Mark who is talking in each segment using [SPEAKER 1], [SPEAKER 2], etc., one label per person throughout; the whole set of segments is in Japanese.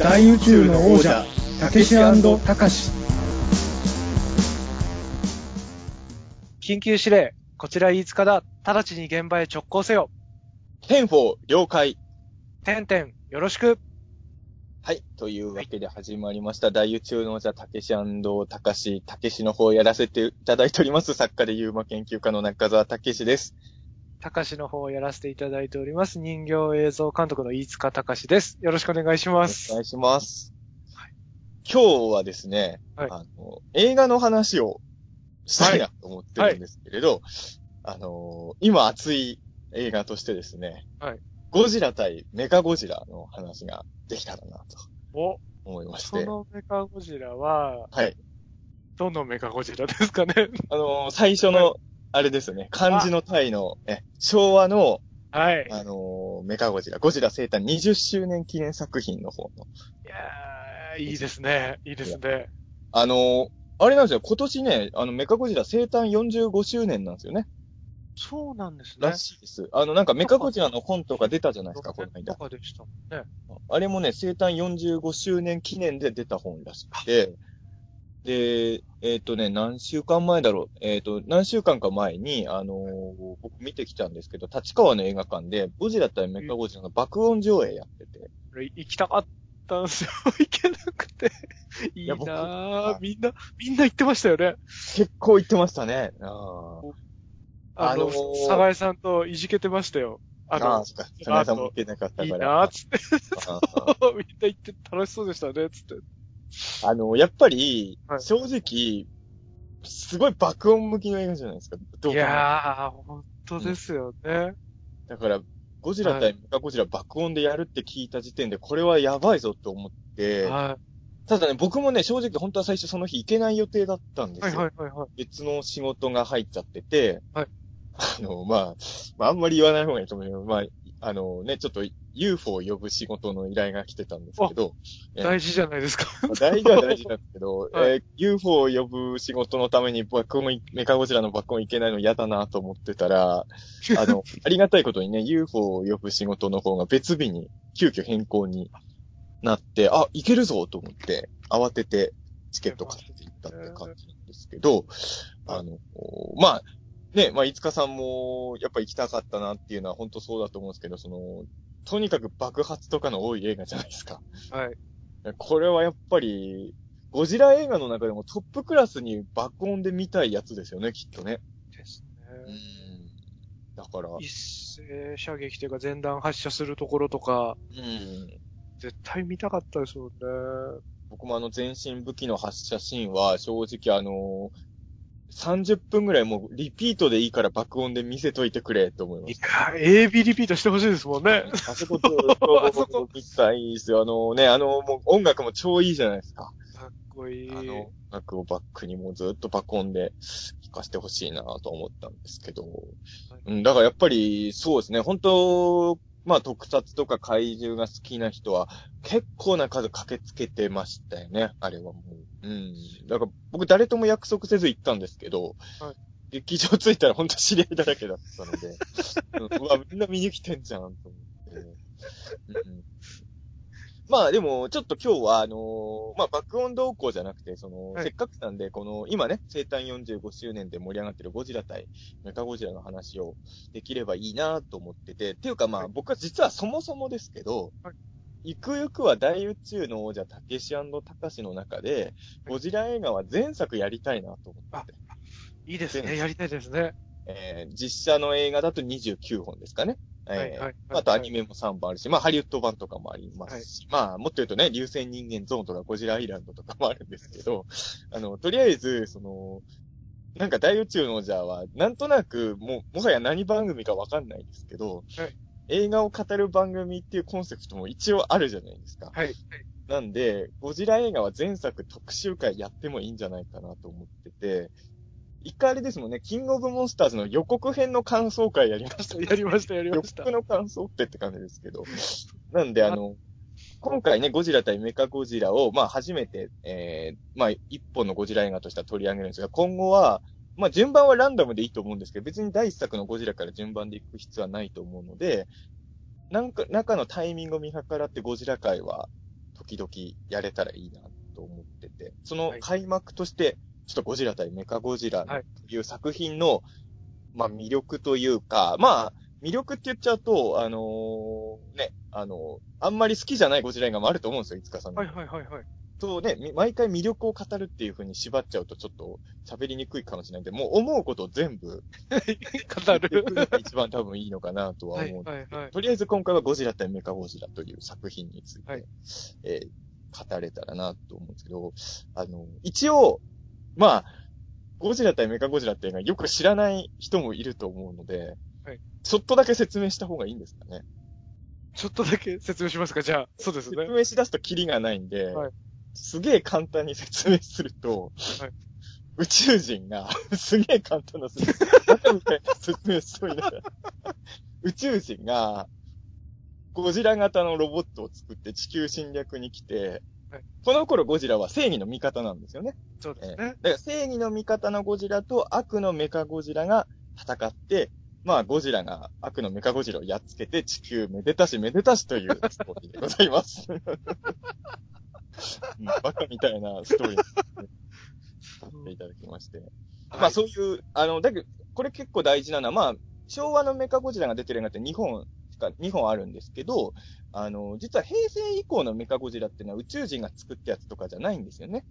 [SPEAKER 1] 大宇宙の王者たけしたかし
[SPEAKER 2] 緊急指令、こちら飯塚だ。直ちに現場へ直行せよ。
[SPEAKER 3] テンフォー、了解。
[SPEAKER 2] てんてん、よろしく。
[SPEAKER 3] はい。というわけで始まりました。大宇宙の王者、たけしたかし、たけしの方をやらせていただいております。作家で UMA 研究家の中澤たけしです。
[SPEAKER 2] たかしの方をやらせていただいております。人形映像監督の飯塚たかしです。よろしくお願いします。
[SPEAKER 3] お願いします。今日はですね、
[SPEAKER 2] はい
[SPEAKER 3] あの、映画の話をしたいなと思ってるんですけれど、あの、今熱い映画としてですね、
[SPEAKER 2] はい
[SPEAKER 3] ゴジラ対メカゴジラの話ができたらなと
[SPEAKER 2] お、
[SPEAKER 3] 思いまして、
[SPEAKER 2] そのメカゴジラは、
[SPEAKER 3] はい。
[SPEAKER 2] どのメカゴジラですかね？
[SPEAKER 3] あの、最初の、あれですよね、漢字の体の、え、昭和の、
[SPEAKER 2] はい。
[SPEAKER 3] あの、メカゴジラ、ゴジラ生誕20周年記念作品の方の、
[SPEAKER 2] いやー、いいですね。いいですね。
[SPEAKER 3] あの、あれなんですよ、今年ね、あの、メカゴジラ生誕45周年なんですよね。
[SPEAKER 2] そうなんですね。
[SPEAKER 3] らしいです。あの、なんかメカゴジラの本とか出たじゃないですか、この間
[SPEAKER 2] と。かでしたね。
[SPEAKER 3] あれもね、生誕45周年記念で出た本らしくて、で、えっ、とね、何週間前だろう。えっ、と、何週間か前に、あのー僕見てきたんですけど、立川の映画館で、ゴジラ対メカゴジラの爆音上映やってて、
[SPEAKER 2] 俺行きたかったんですよ。行けなくて。いいな
[SPEAKER 3] は
[SPEAKER 2] ぁ。みんな、みんな行ってましたよね。
[SPEAKER 3] 結構行ってましたね。あー
[SPEAKER 2] あの、
[SPEAKER 3] あのー
[SPEAKER 2] サガエさんといじけてましたよ。あ
[SPEAKER 3] あ
[SPEAKER 2] の
[SPEAKER 3] ー、、そっか。金井さんも行けなかった
[SPEAKER 2] いい
[SPEAKER 3] から。
[SPEAKER 2] なぁ、つって。みんな行って楽しそうでしたね、つって。
[SPEAKER 3] あの、やっぱり
[SPEAKER 2] は、い
[SPEAKER 3] 正直、すごい爆音向きの映画じゃないですか。どう
[SPEAKER 2] いやー、本当ですよね。
[SPEAKER 3] だから、ゴジラ対メカゴジラ爆音でやるって聞いた時点で、これはやばいぞと思って、
[SPEAKER 2] は
[SPEAKER 3] ただね、僕もね、正直本当は最初その日行けない予定だったんで
[SPEAKER 2] い。はい
[SPEAKER 3] すよ。
[SPEAKER 2] はいはいはい。
[SPEAKER 3] 別の仕事が入っちゃってて、
[SPEAKER 2] はい
[SPEAKER 3] あの、まあ、まあ、あんまり言わない方がいいと思うけど、まあ、あのね、ちょっと UFO を呼ぶ仕事の依頼が来てたんですけど、え
[SPEAKER 2] 大事じゃないですか。
[SPEAKER 3] まあ大事は大事なんですけど、
[SPEAKER 2] はい
[SPEAKER 3] えー UFO を呼ぶ仕事のために爆音い、メカゴジラの爆音いけないの嫌だなと思ってたら、あの、ありがたいことにね、UFO を呼ぶ仕事の方が別日に急遽変更になって、あ、いけるぞと思って、慌ててチケット買っていったって感じなんですけど、あの、まあ、ね、まあ、いつかさんも、やっぱ行きたかったなっていうのは本当そうだと思うんですけど、その、とにかく爆発とかの多い映画じゃないですか。
[SPEAKER 2] はい。
[SPEAKER 3] これはやっぱり、ゴジラ映画の中でもトップクラスに爆音で見たいやつですよね、きっとね。
[SPEAKER 2] です
[SPEAKER 3] う
[SPEAKER 2] ね。
[SPEAKER 3] ん。だから、
[SPEAKER 2] 一斉射撃というか前段発射するところとか、
[SPEAKER 3] うん。
[SPEAKER 2] 絶対見たかったですもんね。
[SPEAKER 3] 僕もあの全身武器の発射シーンは正直あの30分ぐらいもうリピートでいいから爆音で見せといてくれと思いま
[SPEAKER 2] い
[SPEAKER 3] す。
[SPEAKER 2] や、AB リピートしてほしいですもんね。
[SPEAKER 3] あそこずっ
[SPEAKER 2] あそこ
[SPEAKER 3] と見たいですよ。あのね、あのもう音楽も超いいじゃないですか。
[SPEAKER 2] かっこいい。
[SPEAKER 3] あの音楽をバックにもうずっと爆音で聴かせてほしいなと思ったんですけど。うん、だからやっぱりそうですね、本当まあ特撮とか怪獣が好きな人は結構な数駆けつけてましたよね、あれはもう。うん。だから僕誰とも約束せず行ったんですけど、
[SPEAKER 2] はい
[SPEAKER 3] 劇場着いたら本当知り合いだらけだったので、うんうわ、みんな見に来てんじゃん、と思って。うんまあでも、ちょっと今日は、あのーまあ爆音動向じゃなくて、その、
[SPEAKER 2] はい。
[SPEAKER 3] せっかくなんで、この、今ね、生誕45周年で盛り上がってるゴジラ対メカゴジラの話をできればいいなと思ってて、っていうかまあ、
[SPEAKER 2] はい。
[SPEAKER 3] 僕は実はそもそもですけど、
[SPEAKER 2] はい。
[SPEAKER 3] ゆくゆくは大宇宙の王者、たけしたかしの中で、ゴジラ映画は前作やりたいなと思ってて、
[SPEAKER 2] いいですね。やりたいですね。
[SPEAKER 3] えー実写の映画だと29本ですかね。えー
[SPEAKER 2] はいはい。
[SPEAKER 3] あとアニメも3本あるし、まあハリウッド版とかもありますし、まあもっと言うとね、流星人間ゾーンとかゴジラアイランドとかもあるんですけど、あの、とりあえず、その、なんか大宇宙の王者は、なんとなく、もう、もはや何番組かわかんないですけど、
[SPEAKER 2] はい
[SPEAKER 3] 映画を語る番組っていうコンセプトも一応あるじゃないですか。
[SPEAKER 2] はい。
[SPEAKER 3] なんで、ゴジラ映画は前作特集会やってもいいんじゃないかなと思ってて、一回あれですもんね、キングオブモンスターズの予告編の感想会やりました。
[SPEAKER 2] やりました、やり
[SPEAKER 3] 予
[SPEAKER 2] ました
[SPEAKER 3] 告。の感想ってって感じですけど。なんで、あの、今回ね、ゴジラ対メカゴジラを、まあ初めて、えー、まあ一本のゴジラ映画としては取り上げるんですが、今後は、まあ順番はランダムでいいと思うんですけど、別に第一作のゴジラから順番で行く必要はないと思うので、なんか、中のタイミングを見計らってゴジラ界は時々やれたらいいなと思ってて、その
[SPEAKER 2] はい
[SPEAKER 3] 開幕として、ちょっとゴジラ対メカゴジラ
[SPEAKER 2] はい
[SPEAKER 3] という作品の、まあ魅力というか、まあ、魅力って言っちゃうと、あのーね、あのあんまり好きじゃないゴジラ映画もあると思うんですよ、いつかさんの。
[SPEAKER 2] はいはいはいはい。
[SPEAKER 3] とね、み毎回魅力を語るっていう風に縛っちゃうとちょっと喋りにくいかもしれないんで、もう思うことを全部
[SPEAKER 2] 語る。
[SPEAKER 3] 一番多分いいのかなとは
[SPEAKER 2] はい
[SPEAKER 3] 思うんで
[SPEAKER 2] はいはい。
[SPEAKER 3] とりあえず今回はゴジラ対メカゴジラという作品について、
[SPEAKER 2] はい
[SPEAKER 3] えー語れたらなと思うんですけど、あの、一応、まあ、ゴジラ対メカゴジラっていうのはよく知らない人もいると思うので、
[SPEAKER 2] はい
[SPEAKER 3] ちょっとだけ説明した方がいいんですかね。
[SPEAKER 2] ちょっとだけ説明しますか？じゃあ、そうですね
[SPEAKER 3] 説。明しだすとキリがないんで、
[SPEAKER 2] はい
[SPEAKER 3] すげえ簡単に説明すると、
[SPEAKER 2] はい
[SPEAKER 3] 宇宙人が、すげえ簡単な説明、バカみたいな説明しそうになる。宇宙人が、ゴジラ型のロボットを作って地球侵略に来て、
[SPEAKER 2] はい
[SPEAKER 3] この頃ゴジラは正義の味方なんですよね。
[SPEAKER 2] そうですね。
[SPEAKER 3] だから正義の味方のゴジラと悪のメカゴジラが戦って、まあゴジラが悪のメカゴジラをやっつけて地球めでたしめでたしというストーリーでございます。うんバカみたいなストーリーていただきまして。まあそういう、あの、だけど、これ結構大事なのは、まあ、昭和のメカゴジラが出てる映画って2本しか、2本あるんですけど、あの、実は平成以降のメカゴジラっていうのは宇宙人が作ったやつとかじゃないんですよね。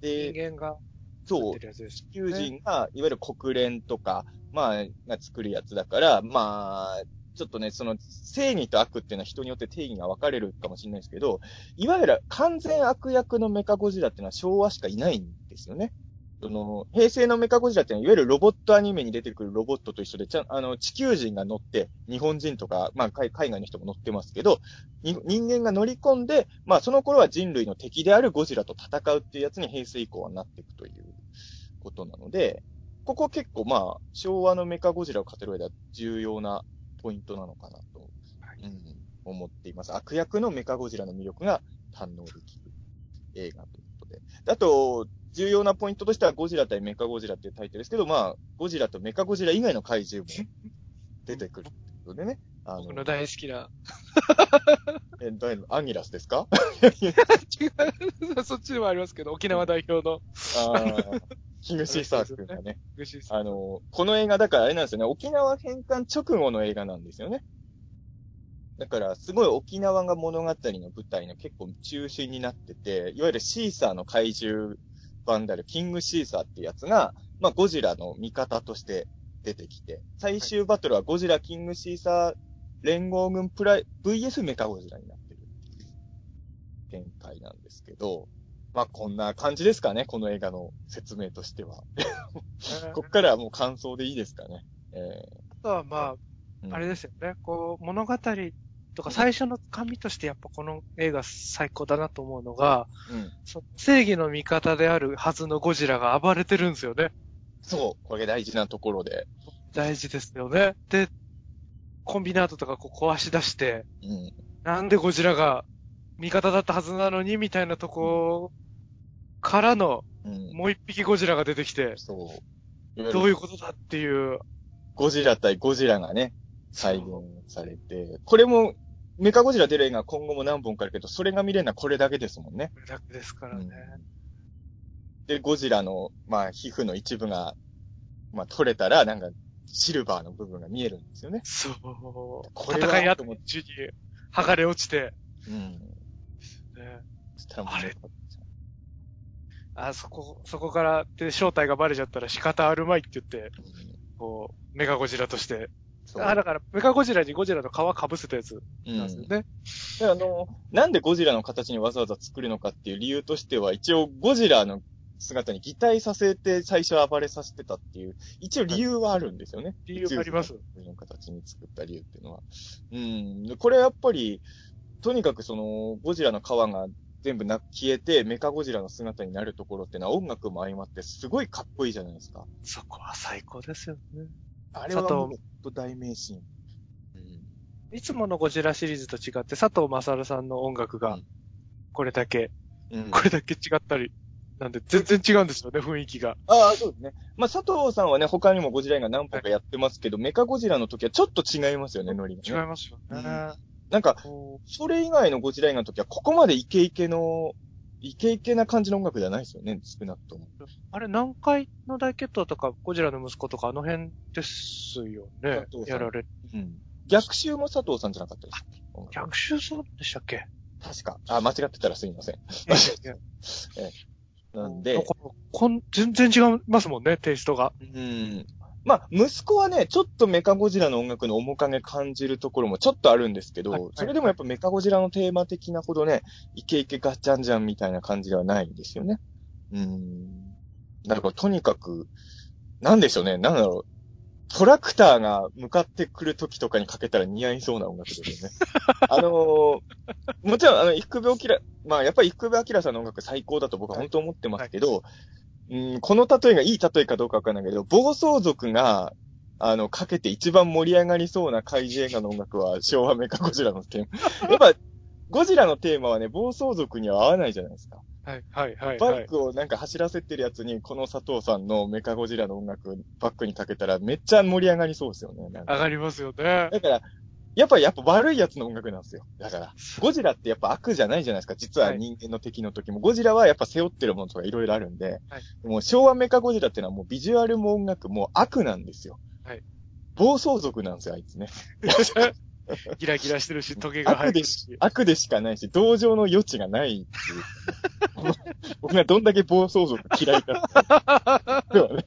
[SPEAKER 3] で、
[SPEAKER 2] 人間が
[SPEAKER 3] そう地。球人が、いわゆる国連とか、まあ、が作るやつだから、まあ、ちょっとね、その、正義と悪っていうのは人によって定義が分かれるかもしれないですけど、いわゆる完全悪役のメカゴジラっていうのは昭和しかいないんですよね。その、平成のメカゴジラっていうのは、いわゆるロボットアニメに出てくるロボットと一緒で、ちゃん、あの、地球人が乗って、日本人とか、まあ、海海外の人も乗ってますけど、に人間が乗り込んで、まあ、その頃は人類の敵であるゴジラと戦うっていうやつに平成以降はなっていくということなので、ここ結構まあ、昭和のメカゴジラを語る上では重要なポイントなのかなと、うん、思っています。悪役のメカゴジラの魅力が堪能できる映画ということで。であと、重要なポイントとしてはゴジラ対メカゴジラっていうタイトルですけど、まあ、ゴジラとメカゴジラ以外の怪獣も出てくるってことでね。あ
[SPEAKER 2] 僕の大好きな。
[SPEAKER 3] え、誰の？アギラスですか？
[SPEAKER 2] 違う。そっちでもありますけど、沖縄代表の
[SPEAKER 3] ああ、キングシーサー君がね。
[SPEAKER 2] 牛
[SPEAKER 3] あの、この映画だからあれなんですよね、沖縄返還直後の映画なんですよね。だから、すごい沖縄が物語の舞台の結構中心になってて、いわゆるシーサーの怪獣版であるキングシーサーってやつが、まあ、ゴジラの味方として出てきて、最終バトルはゴジラ、キングシーサー連合軍プライ、VS メカゴジラになってる展開なんですけど、まあ、こんな感じですかね、この映画の説明としては。こっからはもう感想でいいですかね。え
[SPEAKER 2] あとはま
[SPEAKER 3] ー
[SPEAKER 2] あ、あれですよね。こう、物語とか最初の紙としてやっぱこの映画最高だなと思うのが、
[SPEAKER 3] うん。
[SPEAKER 2] そ正義の味方であるはずのゴジラが暴れてるんですよね。
[SPEAKER 3] そう、これ大事なところで。
[SPEAKER 2] 大事ですよね。で、コンビナートとかこう壊し出して、
[SPEAKER 3] うん。
[SPEAKER 2] なんでゴジラが味方だったはずなのにみたいなとこからの
[SPEAKER 3] うん。
[SPEAKER 2] もう一匹ゴジラが出てきて、
[SPEAKER 3] そう。
[SPEAKER 2] どう
[SPEAKER 3] る
[SPEAKER 2] いうことだっていう、
[SPEAKER 3] ゴジラ対ゴジラがね、再現されて、これも、メカゴジラ出る映画今後も何本かあるけど、それが見れるのはこれだけですもんね。
[SPEAKER 2] これだけですからね。
[SPEAKER 3] で、ゴジラの、まあ、皮膚の一部が、まあ、取れたら、なんか、シルバーの部分が見えるんですよね。
[SPEAKER 2] そう。
[SPEAKER 3] これは
[SPEAKER 2] 戦い後に中に剥がれ落ちて、
[SPEAKER 3] うん。
[SPEAKER 2] ね、
[SPEAKER 3] そしたらもう
[SPEAKER 2] あれあそこ、そこから、で、正体がバレちゃったら仕方あるまいって言って、
[SPEAKER 3] うん
[SPEAKER 2] こう、メガゴジラとして。
[SPEAKER 3] そう
[SPEAKER 2] あ、だから、メガゴジラにゴジラの皮被せたやつ
[SPEAKER 3] うん
[SPEAKER 2] なんですよね。
[SPEAKER 3] であの、なんでゴジラの形にわざわざ作るのかっていう理由としては、一応ゴジラの姿に擬態させて最初暴れさせてたっていう、一応理由はあるんですよね。
[SPEAKER 2] 理由あります
[SPEAKER 3] の形に作った理由っていうのは。うん。でこれはやっぱり、とにかくその、ゴジラの皮が全部な消えて、メカゴジラの姿になるところっていうのは音楽も相まってすごいかっこいいじゃないですか。
[SPEAKER 2] そこは最高ですよね。
[SPEAKER 3] あれはもう大名シーン。
[SPEAKER 2] いつものゴジラシリーズと違って、佐藤正さんの音楽が
[SPEAKER 3] うん、
[SPEAKER 2] これだけ、
[SPEAKER 3] うん。うん
[SPEAKER 2] これだけ違ったり、なんで全然違うんですよね、雰囲気が。
[SPEAKER 3] ああ、そうですね。まあ、佐藤さんはね、他にもゴジラ映画何本かやってますけど、メカゴジラの時はちょっと違いますよね、ノリが、ね。
[SPEAKER 2] 違いますよね。
[SPEAKER 3] なんか、
[SPEAKER 2] お
[SPEAKER 3] それ以外のゴジラ映画の時は、ここまでイケイケの、イケイケな感じの音楽じゃないですよね、少なくとも。
[SPEAKER 2] あれ、南海の大決闘とか、ゴジラの息子とか、あの辺ですよね
[SPEAKER 3] 佐藤。さん
[SPEAKER 2] やられ、
[SPEAKER 3] うん。逆襲も佐藤さんじゃなかったです
[SPEAKER 2] 逆襲そうでしたっけ？
[SPEAKER 3] 確か。あ、間違ってたらすいません。
[SPEAKER 2] いやいや
[SPEAKER 3] なんで
[SPEAKER 2] 全然違いますもんね、テイストが。
[SPEAKER 3] うん。まあ、息子はね、ちょっとメカゴジラの音楽の面影感じるところもちょっとあるんですけど、
[SPEAKER 2] はいはい
[SPEAKER 3] それでもやっぱメカゴジラのテーマ的なほどね、イケイケガッチャンジャンみたいな感じではないんですよね。うん。だからとにかく、なんでしょうね、なんだろう。トラクターが向かってくる時とかにかけたら似合いそうな音楽ですよね。あのーもちろん、あの、イクベオキラ、まあ、やっぱりイクベアキラさんの音楽最高だと僕は本当思ってますけど、うん、この例えがいい例えかどうかわかんないけど、暴走族が、あの、かけて一番盛り上がりそうな怪獣映画の音楽は昭和メカゴジラのテーマ。やっぱ、ゴジラのテーマはね、暴走族には合わないじゃないですか。
[SPEAKER 2] はい、はい、はい。
[SPEAKER 3] バ
[SPEAKER 2] はい
[SPEAKER 3] ックをなんか走らせてるやつに、この佐藤さんのメカゴジラの音楽バックにかけたらめっちゃ盛り上がりそうですよね。
[SPEAKER 2] 上がりますよね。
[SPEAKER 3] だから、やっぱ、やっぱ悪いやつの音楽なんですよ。だから、ゴジラってやっぱ悪じゃないじゃないですか。実は
[SPEAKER 2] はい
[SPEAKER 3] 人間の敵の時も。ゴジラはやっぱ背負ってるものとかいろいろあるんで、
[SPEAKER 2] はい
[SPEAKER 3] もう昭和メカゴジラってのはもうビジュアルも音楽も悪なんですよ。
[SPEAKER 2] はい
[SPEAKER 3] 暴走族なんですよ、あいつね。
[SPEAKER 2] ギラギラしてるし、トゲが入
[SPEAKER 3] 悪でし悪でしかないし、同情の余地がないっていう。僕がどんだけ暴走族嫌いか。ではね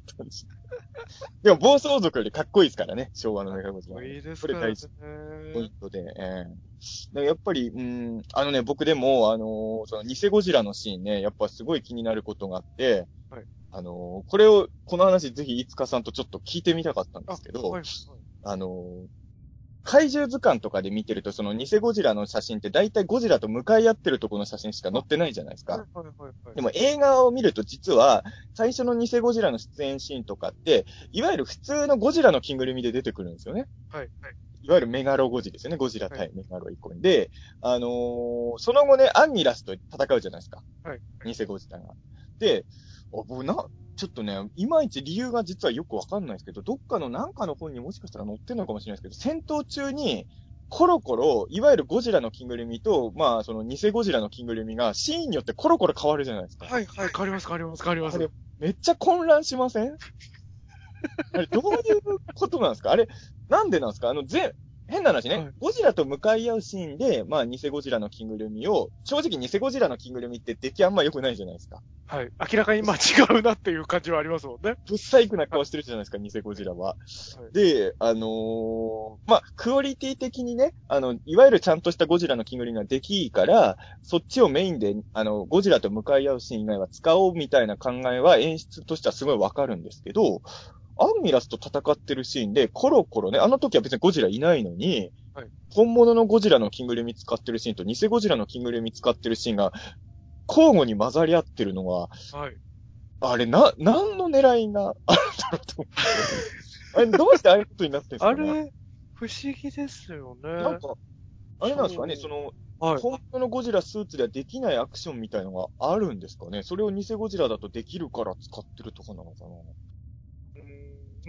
[SPEAKER 3] でも暴走族よりかっこいいですからね、昭和のメカゴジラは。
[SPEAKER 2] いいですね
[SPEAKER 3] これ大事。ポイントで、ええ。でやっぱり、うん、あのね、僕でも、あのーその偽ゴジラのシーンね、やっぱすごい気になることがあって、
[SPEAKER 2] はい。
[SPEAKER 3] あのーこれを、この話ぜひ、いつかさんとちょっと聞いてみたかったんですけど、
[SPEAKER 2] はい、
[SPEAKER 3] あのー怪獣図鑑とかで見てると、その偽ゴジラの写真って大体ゴジラと向かい合ってるところの写真しか載ってないじゃないです
[SPEAKER 2] はい。
[SPEAKER 3] か。でも映画を見ると実は、最初の偽ゴジラの出演シーンとかって、いわゆる普通のゴジラの着ぐるみで出てくるんですよね。
[SPEAKER 2] はい、はい。
[SPEAKER 3] いわゆるメガロゴジですよね。ゴジラ対メガロイコンで、あのーその後ね、アンニラスと戦うじゃないですか。
[SPEAKER 2] はい。
[SPEAKER 3] 偽ゴジラが。で、あ僕な、ちょっとね、いまいち理由が実はよくわかんないですけど、どっかのなんかの本にもしかしたら載ってるのかもしれないですけど、戦闘中に、コロコロ、いわゆるゴジラの着ぐるみと、まあ、その偽ゴジラの着ぐるみが、シーンによってコロコロ変わるじゃないですか。
[SPEAKER 2] はい、はい、変わります、変わります、変わります。
[SPEAKER 3] めっちゃ混乱しません？あれ、どういうことなんですか？あれ、なんでなんですか？あの、ぜ、変な話ね、
[SPEAKER 2] はい
[SPEAKER 3] ゴジラと向かい合うシーンで、まあ、偽ゴジラの着ぐるみを、正直偽ゴジラの着ぐるみって出来あんま良くないじゃないですか。
[SPEAKER 2] はい。明らかに間違うなっていう感じはありますもんね。
[SPEAKER 3] ぶっ細工な顔してるじゃないですか、偽ゴジラは。
[SPEAKER 2] はい
[SPEAKER 3] で、あのーまあ、クオリティ的にね、あの、いわゆるちゃんとしたゴジラの着ぐるみができいいから、そっちをメインで、あの、ゴジラと向かい合うシーン以外は使おうみたいな考えは演出としてはすごいわかるんですけど、アンミラスと戦ってるシーンで、コロコロね、あの時は別にゴジラいないのに、
[SPEAKER 2] はい
[SPEAKER 3] 本物のゴジラの着ぐるみ使ってるシーンと偽ゴジラの着ぐるみ使ってるシーンが、交互に混ざり合ってるのは、
[SPEAKER 2] はい。
[SPEAKER 3] あれ、な、何の狙いがあるんだろうと思って。あれ、どうしてああいうことになってるんです
[SPEAKER 2] あ
[SPEAKER 3] かね？
[SPEAKER 2] れ、不思議ですよね。
[SPEAKER 3] なんか、あれなんですかね、
[SPEAKER 2] そ
[SPEAKER 3] の、
[SPEAKER 2] はい。
[SPEAKER 3] 本当のゴジラスーツではできないアクションみたいのがあるんですかね？それを偽ゴジラだとできるから使ってるとかなのかな？
[SPEAKER 2] うん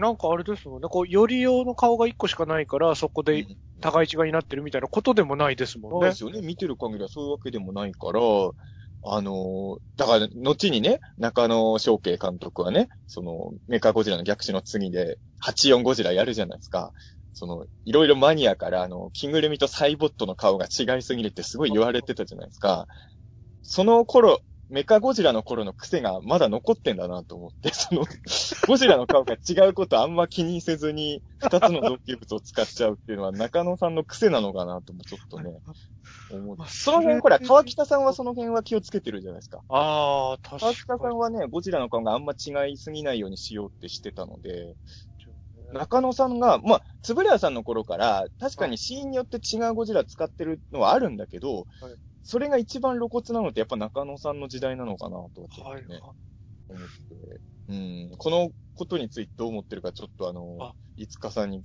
[SPEAKER 2] なんかあれですもんね。こう、より用の顔が一個しかないから、そこで互い違いになってるみたいなことでもないですもんね
[SPEAKER 3] そうで。すよね。見てる限りはそういうわけでもないから、あのーだから、後にね、中野翔慶監督はね、その、メカゴジラの逆襲の次で、84ゴジラやるじゃないですか。その、いろいろマニアから、あの、着ぐるみとサイボットの顔が違いすぎるってすごい言われてたじゃないですか。その頃、メカゴジラの頃の癖がまだ残ってんだなと思って、その、ゴジラの顔が違うことあんま気にせずに、二つの造形物を使っちゃうっていうのは中野さんの癖なのかなともちょっとね、思って
[SPEAKER 2] まあ
[SPEAKER 3] その辺、ほら、川北さんはその辺は気をつけてるじゃないですか。
[SPEAKER 2] ああ、確か
[SPEAKER 3] 川
[SPEAKER 2] に。
[SPEAKER 3] 北さんはね、ゴジラの顔があんま違いすぎないようにしようってしてたので、中野さんが、まあ、つぶれ屋さんの頃から、確かにシーンによって違うゴジラ使ってるのはあるんだけど、
[SPEAKER 2] はい
[SPEAKER 3] それが一番露骨なのってやっぱ中野さんの時代なのかなと、ちょ
[SPEAKER 2] はい
[SPEAKER 3] っとね、思って、うん、このことについてどう思ってるか、ちょっとあの
[SPEAKER 2] あ、
[SPEAKER 3] いつかさんに、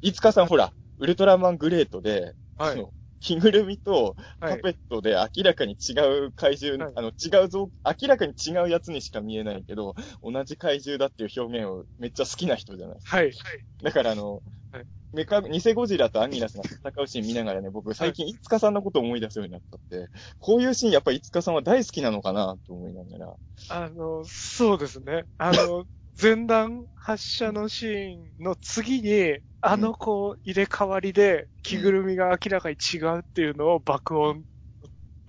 [SPEAKER 3] いつかさんほら、ウルトラマングレートで、
[SPEAKER 2] はい。
[SPEAKER 3] 着ぐるみと
[SPEAKER 2] はい。
[SPEAKER 3] パペットで明らかに違う怪獣、
[SPEAKER 2] はい。
[SPEAKER 3] あの、違うぞ、明らかに違うやつにしか見えないけど、同じ怪獣だっていう表現をめっちゃ好きな人じゃないですか。
[SPEAKER 2] はい。
[SPEAKER 3] だからあの、
[SPEAKER 2] はい
[SPEAKER 3] メカ、偽ゴジラとアンギラスが戦うシーン見ながらね、僕最近、いつかさんのことを思い出すようになったって、こういうシーンやっぱいつかさんは大好きなのかなと思いながら。
[SPEAKER 2] あの、そうですね。あの、前段発射のシーンの次に、あのこう入れ替わりで着ぐるみが明らかに違うっていうのを爆音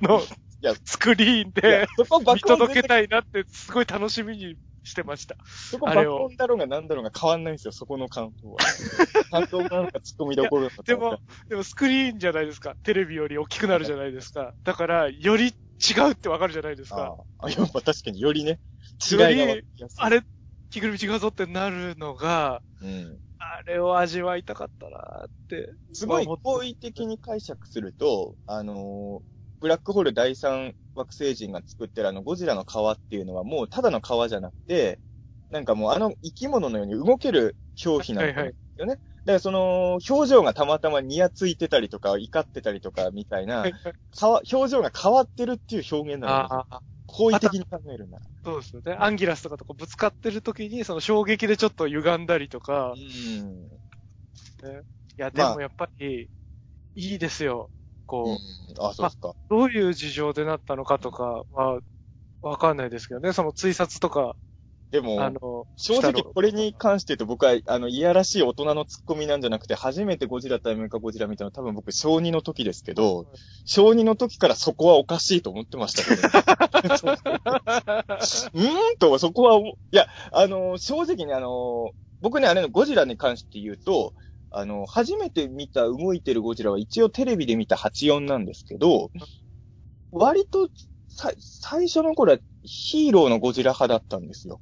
[SPEAKER 2] の
[SPEAKER 3] いや
[SPEAKER 2] スクリーンで見届けたいなってすごい楽しみにしてました。
[SPEAKER 3] そこ
[SPEAKER 2] あれを
[SPEAKER 3] 爆音だろうが何だろうが変わんないんですよ、そこの感動は。感動なのか突っ込みどころなのか。
[SPEAKER 2] でも、でもスクリーンじゃないですか。テレビより大きくなるじゃないですか。だから、より違うってわかるじゃないですか。
[SPEAKER 3] ああ、やっぱ確かによりね、違いがり
[SPEAKER 2] あれ、着ぐるみ違うぞってなるのが、
[SPEAKER 3] うん。
[SPEAKER 2] あれを味わいたかったなって。
[SPEAKER 3] すごい
[SPEAKER 2] まあ
[SPEAKER 3] 好意的に解釈すると、あのーブラックホール第三惑星人が作ってるあのゴジラの皮っていうのはもうただの皮じゃなくて、なんかもうあの生き物のように動ける表皮なんですよね。だからその表情がたまたまニヤついてたりとか怒ってたりとかみたいな、
[SPEAKER 2] はい
[SPEAKER 3] かわ表情が変わってるっていう表現なんですよ。好意的に考えるなら。
[SPEAKER 2] そうですよね。アンギラスとかとこうぶつかってる時に、その衝撃でちょっと歪んだりとか、い
[SPEAKER 3] うん。
[SPEAKER 2] や、で
[SPEAKER 3] まあ
[SPEAKER 2] もやっぱり、いいですよ。こう、
[SPEAKER 3] うん、あ、そうですか。
[SPEAKER 2] どういう事情でなったのかとかは、わかんないですけどね。その追殺とか、
[SPEAKER 3] でも、
[SPEAKER 2] あの、
[SPEAKER 3] 正直これに関して言うと僕は、あの、いやらしい大人のツッコミなんじゃなくて、初めてゴジラ対メカゴジラ見たの多分僕小2の時ですけど、小2の時からそこはおかしいと思ってましたけど、ね、うーん？と、そこは、いや、あの、正直ね、あの、僕ね、あれのゴジラに関して言うと、あの、初めて見た動いてるゴジラは一応テレビで見た84なんですけど、割とさ最初の頃はヒーローのゴジラ派だったんですよ。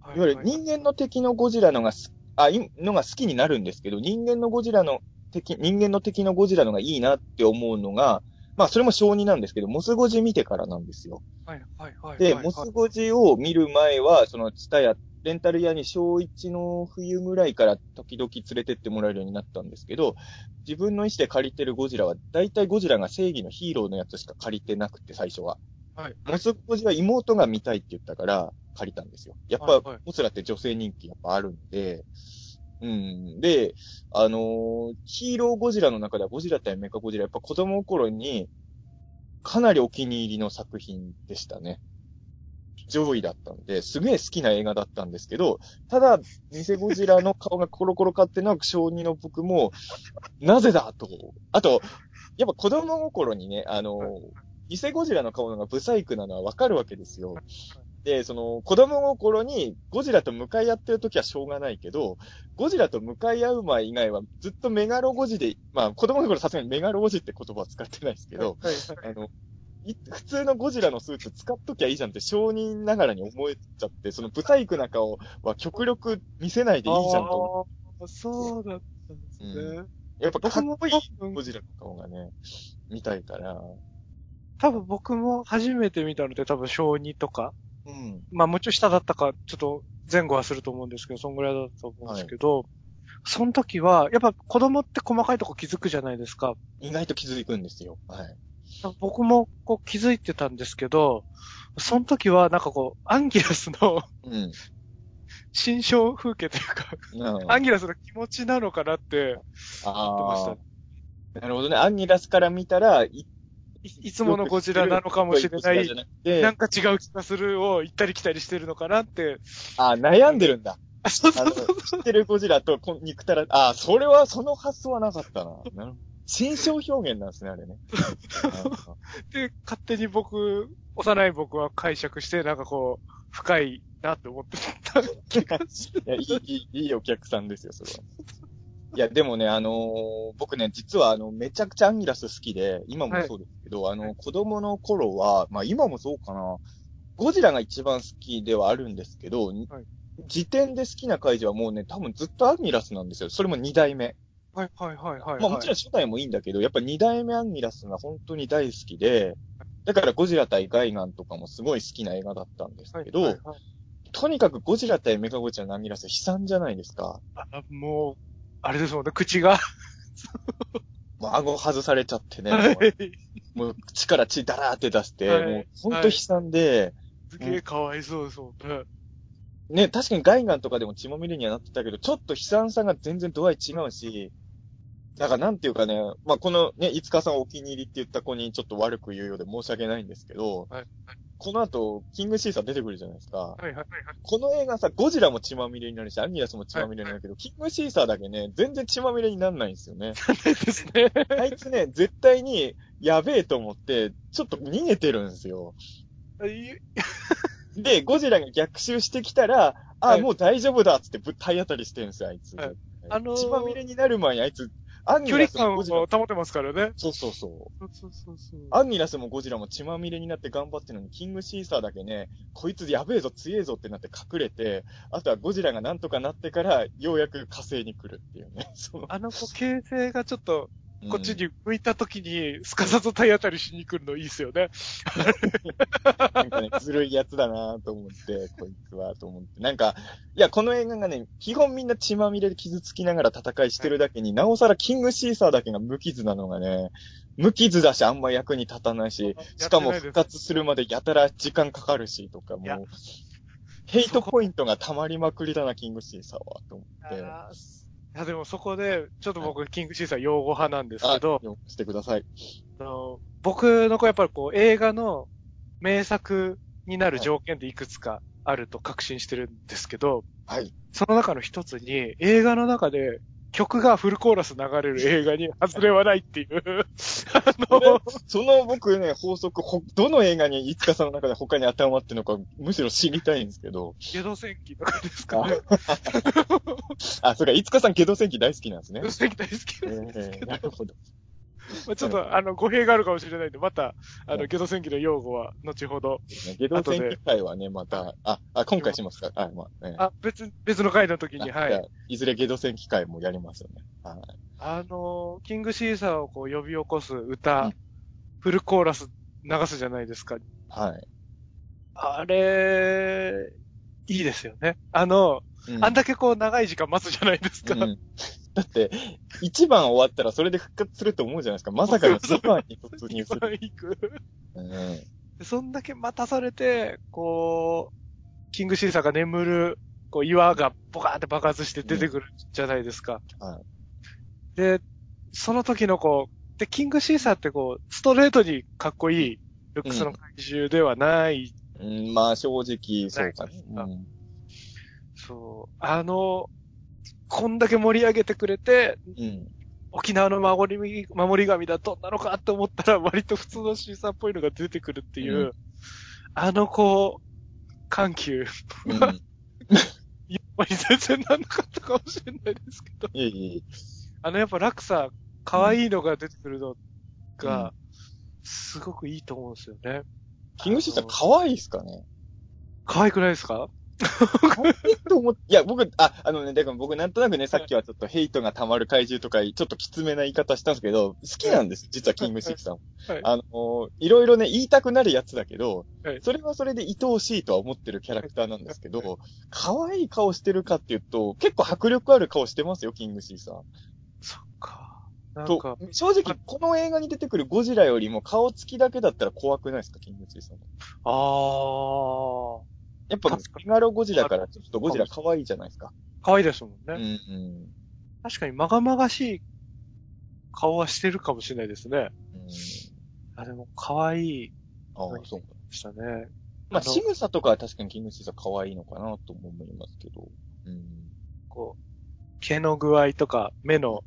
[SPEAKER 2] はい
[SPEAKER 3] わゆる人間の敵のゴジラのがす、あ、いのが好きになるんですけど、人間のゴジラの敵、人間の敵のゴジラのがいいなって思うのが、まあそれも小児なんですけど、モスゴジ見てからなんですよ。
[SPEAKER 2] はい、はい、はい。
[SPEAKER 3] で、
[SPEAKER 2] はい
[SPEAKER 3] モスゴジを見る前は、そのツタヤ、レンタル屋に小1の冬ぐらいから時々連れてってもらえるようになったんですけど、自分の意思で借りてるゴジラは、だいたいゴジラが正義のヒーローのやつしか借りてなくて、最初は。
[SPEAKER 2] はい。
[SPEAKER 3] モスゴジは妹が見たいって言ったから借りたんですよ。やっ
[SPEAKER 2] はいはい、
[SPEAKER 3] ぱモスラって女性人気やっぱあるんで、うん。で、あのーヒーローゴジラの中ではゴジラ対メカゴジラ、やっぱ子供の頃に、かなりお気に入りの作品でしたね。上位だったんで、すげえ好きな映画だったんですけど、ただ、偽ゴジラの顔がコロコロかってのは小2の僕も、なぜだと。あと、やっぱ子供心にね、あのー偽ゴジラの顔のがブサイクなのはわかるわけですよ。で、その、子供心にゴジラと向かい合ってる時はしょうがないけど、ゴジラと向かい合う前以外はずっとメガロゴジで、まあ子供の頃さすがにメガロゴジって言葉は使ってないですけど。あの、い普通のゴジラのスーツ使っときゃいいじゃんって承認ながらに思えちゃって、そのブサイクな顔は極力見せないでいいじゃんと思
[SPEAKER 2] あーそうだったんですね。
[SPEAKER 3] う。やっぱかっこいい
[SPEAKER 2] うん
[SPEAKER 3] ゴジラの顔がね、見たいから。
[SPEAKER 2] 多分僕も初めて見たので多分小2とか、
[SPEAKER 3] うん。
[SPEAKER 2] まあもうちょい下だったか、ちょっと前後はすると思うんですけど、そんぐらいだったと思うんですけど、その時は、やっぱ子供って細かいとこ気づくじゃないですか。
[SPEAKER 3] 意外と気づくんですよ。はい。
[SPEAKER 2] 僕もこう気づいてたんですけど、その時はなんかこう、アンギラスの
[SPEAKER 3] うん。
[SPEAKER 2] 心象風景というか、
[SPEAKER 3] うん
[SPEAKER 2] アンギラスの気持ちなのかなって思ってました。
[SPEAKER 3] なるほどね。アンギラスから見たら、い
[SPEAKER 2] いいつものゴジラなのかもしれない
[SPEAKER 3] な
[SPEAKER 2] んか違う気がするを行ったり来たりしてるのかなって。
[SPEAKER 3] あ悩んでるんだ。
[SPEAKER 2] あ、そうそうそう。
[SPEAKER 3] 知ってるゴジラとこ憎たら、あそれは、その発想はなかったな。なるほど。心象表現なんですね、あれね。
[SPEAKER 2] で、勝手に僕、幼い僕は解釈して、なんかこう、深いなって思ってた気がする。
[SPEAKER 3] いや、いい、いい、いいお客さんですよ、それは。いや、でもね、あのー僕ね、実はあの、めちゃくちゃアンギラス好きで、今もそうですけど、あの、子供の頃は、まあ今もそうかな、ゴジラが一番好きではあるんですけど、時点で好きな怪獣はもうね、多分ずっとアンギラスなんですよ。それも二代目。
[SPEAKER 2] はいはいはいはい。
[SPEAKER 3] まあもちろん初代もいいんだけど、やっぱ二代目アンギラスが本当に大好きで、だからゴジラ対ガイガンとかもすごい好きな映画だったんですけど、
[SPEAKER 2] はいはいはい
[SPEAKER 3] とにかくゴジラ対メカゴジラのアンギラス悲惨じゃないですか？
[SPEAKER 2] あもう、あれですもんね、口が。
[SPEAKER 3] もう顎外されちゃってね、
[SPEAKER 2] はい
[SPEAKER 3] もう口から血だらーって出して、
[SPEAKER 2] はい
[SPEAKER 3] もう本当悲惨で、
[SPEAKER 2] すげえかわいそうですもんね。
[SPEAKER 3] ね、確かにガイガンとかでも血まみれにはなってたけど、ちょっと悲惨さが全然度合い違うし、だからなんていうかね、まあ、このね、いつかさんお気に入りって言った子にちょっと悪く言うようで申し訳ないんですけど、
[SPEAKER 2] はい
[SPEAKER 3] この後、キングシーサー出てくるじゃないですか。
[SPEAKER 2] はいはいはい。
[SPEAKER 3] この映画さ、ゴジラも血まみれになるし、アニラスも血まみれになるけど、キングシーサーだけね、全然血まみれにならないんですよね。
[SPEAKER 2] ですね。
[SPEAKER 3] あいつね、絶対に、やべえと思って、ちょっと逃げてるんですよ。で、ゴジラが逆襲してきたら、あ、
[SPEAKER 2] はい
[SPEAKER 3] もう大丈夫だっつってぶ体当たりしてるんですよ、あいつ。
[SPEAKER 2] はいあのー
[SPEAKER 3] 血まみれになる前にあいつ、アンニラスもゴジラ
[SPEAKER 2] 保てますからね。
[SPEAKER 3] そうそうそう。
[SPEAKER 2] そうそうそうそう。
[SPEAKER 3] アンニラスもゴジラも血まみれになって頑張ってるのに、キングシーサーだけね、こいつやべえぞ、強えぞってなって隠れて、あとはゴジラがなんとかなってから、ようやく火星に来るっていうね。その
[SPEAKER 2] あの子、形勢がちょっと、こっち
[SPEAKER 3] うん
[SPEAKER 2] に向いた時に、すかさず体当たりしに来るのいいっすよね。
[SPEAKER 3] なんかね、ずるいやつだなと思って、こいつは、と思って。なんか、いや、この映画がね、基本みんな血まみれで傷つきながら戦いしてるだけに、なおさらキングシーサーだけが無傷なのがね、無傷だし、あんま役に立たないし、しかも復活するまでやたら時間かかるし、とか、もう、ヘイトポイントが溜まりまくりだな、キングシーサーは、と思って。
[SPEAKER 2] や、でもそこで、ちょっと僕、キングシーサー用語派なんですけ
[SPEAKER 3] あ
[SPEAKER 2] ど、、
[SPEAKER 3] してください。
[SPEAKER 2] あの僕の子やっぱりこう、映画の名作になる条件でいくつかあると確信してるんですけど、
[SPEAKER 3] はい。
[SPEAKER 2] その中の一つに、映画の中で曲がフルコーラス流れる映画に外れはないっていう、あの、
[SPEAKER 3] その僕ね、法則、ほ、どの映画に、いつかさんの中で他に当てはまってるのか、むしろ知りたいんですけど。
[SPEAKER 2] ゲド戦記とかですかね。
[SPEAKER 3] あ、それか、いつかさん、ゲド戦記大好きなんですね
[SPEAKER 2] ゲド。戦記大好き
[SPEAKER 3] え
[SPEAKER 2] なんですけ
[SPEAKER 3] ー、
[SPEAKER 2] ど、
[SPEAKER 3] なるほど。
[SPEAKER 2] まあちょっと、あの、語弊があるかもしれないんで、また、あの、
[SPEAKER 3] うん
[SPEAKER 2] ゲド戦記の用語は、後ほど。
[SPEAKER 3] ゲド戦記会はね、また、あ、あ、今回しますか？はい、まあ、ね。
[SPEAKER 2] あ、別、別の回の時に、はい。
[SPEAKER 3] いずれゲド戦記会もやりますよね。はい。
[SPEAKER 2] あの、キングシーサーをこう呼び起こす歌、
[SPEAKER 3] うん
[SPEAKER 2] フルコーラス流すじゃないですか。
[SPEAKER 3] はい。
[SPEAKER 2] あれ、いいですよね。あの、
[SPEAKER 3] うん
[SPEAKER 2] あんだけこう長い時間待つじゃないですか。
[SPEAKER 3] うんだって、1番終わったらそれで復活すると思うじゃないですか。まさか2番に突入する。
[SPEAKER 2] 行く。
[SPEAKER 3] うん
[SPEAKER 2] でそんだけ待たされて、こう、キングシーサーが眠る、こう岩がボカーって爆発して出てくるじゃないですか。
[SPEAKER 3] はい
[SPEAKER 2] で、その時のこう、で、キングシーサーってこう、ストレートにかっこいいルックスの怪獣ではない。
[SPEAKER 3] うん、まあ正直、そうかね。
[SPEAKER 2] あ
[SPEAKER 3] うん
[SPEAKER 2] そう。あの、こんだけ盛り上げてくれて、
[SPEAKER 3] うん。
[SPEAKER 2] 沖縄の守り、守り神だ、どんなのかって思ったら、割と普通のシーサーっぽいのが出てくるっていう、
[SPEAKER 3] うん
[SPEAKER 2] あのこう、緩急。
[SPEAKER 3] うん。
[SPEAKER 2] やっぱり全然なんなかったかもしれないですけど。
[SPEAKER 3] いえいえ。
[SPEAKER 2] あのやっぱ落差、可愛いのが出てくるのが、すごくいいと思うんですよね。
[SPEAKER 3] キングシーサー
[SPEAKER 2] あの
[SPEAKER 3] 可愛いっすかね？
[SPEAKER 2] 可愛くないですか？
[SPEAKER 3] と思っいや、僕、あ、あのね、だから僕なんとなくね、さっきはちょっとヘイトが溜まる怪獣とか、ちょっときつめな言い方したんですけど、好きなんです、実はキングシーサーも。
[SPEAKER 2] はい
[SPEAKER 3] あの、いろいろね、言いたくなるやつだけど、
[SPEAKER 2] はい
[SPEAKER 3] それはそれで愛おしいとは思ってるキャラクターなんですけど、可愛い顔してるかっていうと、結構迫力ある顔してますよ、キングシーサー。
[SPEAKER 2] そっか。なん
[SPEAKER 3] と
[SPEAKER 2] か、、
[SPEAKER 3] 正直、この映画に出てくるゴジラよりも顔つきだけだったら怖くないですか、キングシーサー。
[SPEAKER 2] あー。
[SPEAKER 3] やっぱ、メガロゴジラからちょっとゴジラ可愛いじゃないですか。
[SPEAKER 2] 可愛いですもん
[SPEAKER 3] うん
[SPEAKER 2] ね。
[SPEAKER 3] うん。
[SPEAKER 2] 確かにまがまがしい顔はしてるかもしれないですね。
[SPEAKER 3] うん
[SPEAKER 2] あ、でも可愛い
[SPEAKER 3] ああ、そうか。
[SPEAKER 2] でしたね。
[SPEAKER 3] まあ、仕草とかは確かにキングシーサー可愛いのかなとも思いますけど。うん。
[SPEAKER 2] こう、毛の具合とか、目の、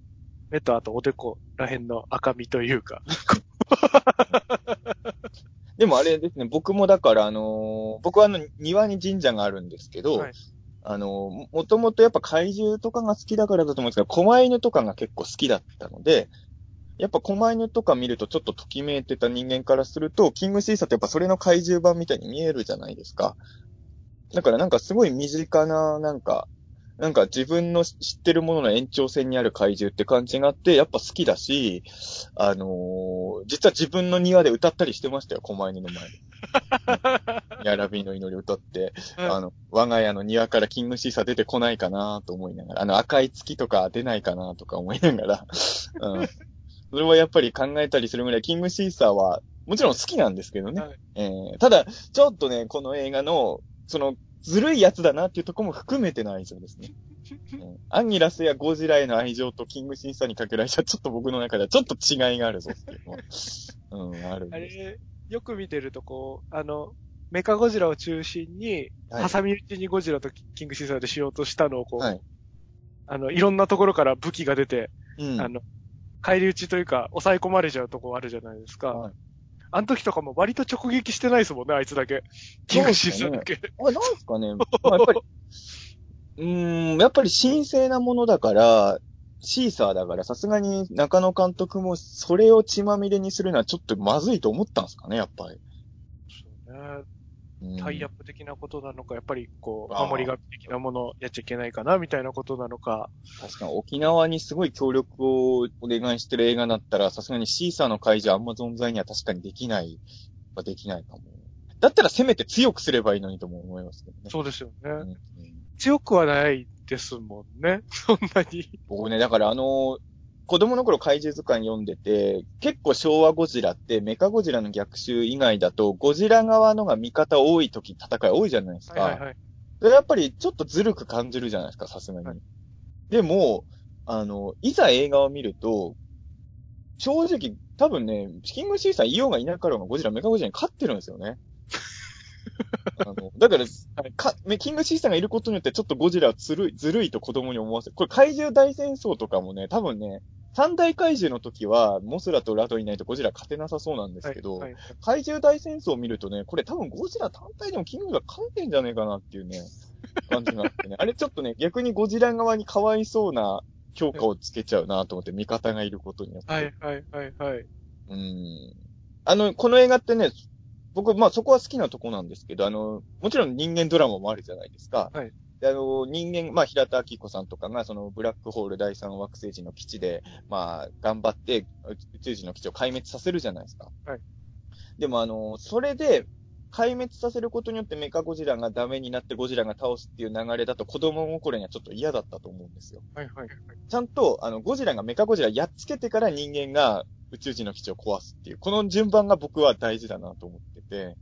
[SPEAKER 2] 目とあとおでこら辺の赤みというか。
[SPEAKER 3] でもあれですね、僕もだから、あのー僕はあの、庭に神社があるんですけど、
[SPEAKER 2] はい
[SPEAKER 3] あのーももともとやっぱ怪獣とかが好きだからだと思うんですけど、狛犬とかが結構好きだったので、やっぱ狛犬とか見るとちょっとときめいてた人間からすると、キングシーサーってやっぱそれの怪獣版みたいに見えるじゃないですか。だからなんかすごい身近な、なんか、なんか自分の知ってるものの延長線にある怪獣って感じがあって、やっぱ好きだし、あのー実は自分の庭で歌ったりしてましたよ、狛犬の前で。やらびの祈り歌って、あの、我が家の庭からキングシーサー出てこないかなと思いながら、あの赤い月とか出ないかなとか思いながら、うん。それはやっぱり考えたりするぐらい、キングシーサーは、もちろん好きなんですけどね。
[SPEAKER 2] はい
[SPEAKER 3] えーただ、ちょっとね、この映画の、その、ずるいやつだなっていうところも含めての愛情ですね。うんアンギラスやゴジラへの愛情とキングシンサーにかける愛情はちょっと僕の中ではちょっと違いがあるぞっていうのは、うん、あるん
[SPEAKER 2] あ
[SPEAKER 3] です。
[SPEAKER 2] れ、よく見てるとこう、あの、メカゴジラを中心に、
[SPEAKER 3] はい
[SPEAKER 2] 挟み撃ちにゴジラとキングシーサーでしようとしたのをこう、
[SPEAKER 3] はい
[SPEAKER 2] あの、いろんなところから武器が出て、
[SPEAKER 3] うん。
[SPEAKER 2] あの、返り討ちというか、抑え込まれちゃうとこあるじゃないですか。
[SPEAKER 3] はい
[SPEAKER 2] あの時とかも割と直撃してないですもんね、あいつだけ。キングシーけ。
[SPEAKER 3] あれ、なんすかね。まあ、やっぱり、うーん、やっぱり神聖なものだから、シーサーだから、さすがに中野監督もそれを血まみれにするのはちょっとまずいと思ったんですかね、やっぱり。
[SPEAKER 2] そうね
[SPEAKER 3] うん
[SPEAKER 2] タイアップ的なことなのか、やっぱりこう、守り神的なものをやっちゃいけないかな、みたいなことなのか。
[SPEAKER 3] 確かに沖縄にすごい協力をお願いしてる映画だったら、さすがにシーサーの会場あんま存在には確かにできない、はできないかも。だったらせめて強くすればいいのにとも思いますけどね。
[SPEAKER 2] そうですよね。
[SPEAKER 3] うん
[SPEAKER 2] 強くはないですもんね。そんなに。
[SPEAKER 3] 僕ね、だからあの子供の頃怪獣図鑑読んでて、結構昭和ゴジラってメカゴジラの逆襲以外だと、ゴジラ側のが味方多い時戦い多いじゃないですか。
[SPEAKER 2] はいはいはい。
[SPEAKER 3] やっぱりちょっとずるく感じるじゃないですか、さすがに。
[SPEAKER 2] はい
[SPEAKER 3] でも、あの、いざ映画を見ると、正直、多分ね、キングシーサーいようがいなかろうがゴジラ、メカゴジラに勝ってるんですよね。あのだから、か、めキングシーサーがいることによってちょっとゴジラはずるい、ずるいと子供に思わせる。これ怪獣大戦争とかもね、多分ね、三大怪獣の時は、モスラとラドいないとゴジラ勝てなさそうなんですけど、
[SPEAKER 2] はいはい
[SPEAKER 3] 怪獣大戦争を見るとね、これ多分ゴジラ単体でもキングが勝ってんじゃねえかなっていうね、感じがあってね。あれちょっとね、逆にゴジラ側にかわいそうな評価をつけちゃうなと思って、味方がいることによって。
[SPEAKER 2] はいはいはいはい。
[SPEAKER 3] うん。あの、この映画ってね、僕、まあそこは好きなとこなんですけど、あの、もちろん人間ドラマもあるじゃないですか。
[SPEAKER 2] はい。
[SPEAKER 3] であの、人間、まあ平田明子さんとかが、そのブラックホール第三惑星人の基地で、まあ頑張って宇宙人の基地を壊滅させるじゃないですか。
[SPEAKER 2] はい。
[SPEAKER 3] でもあの、それで、壊滅させることによってメカゴジラがダメになってゴジラが倒すっていう流れだと子供心にはちょっと嫌だったと思うんですよ。
[SPEAKER 2] はいはいはい。
[SPEAKER 3] ちゃんと、あの、ゴジラがメカゴジラやっつけてから人間が宇宙人の基地を壊すっていう、この順番が僕は大事だなと思ってて、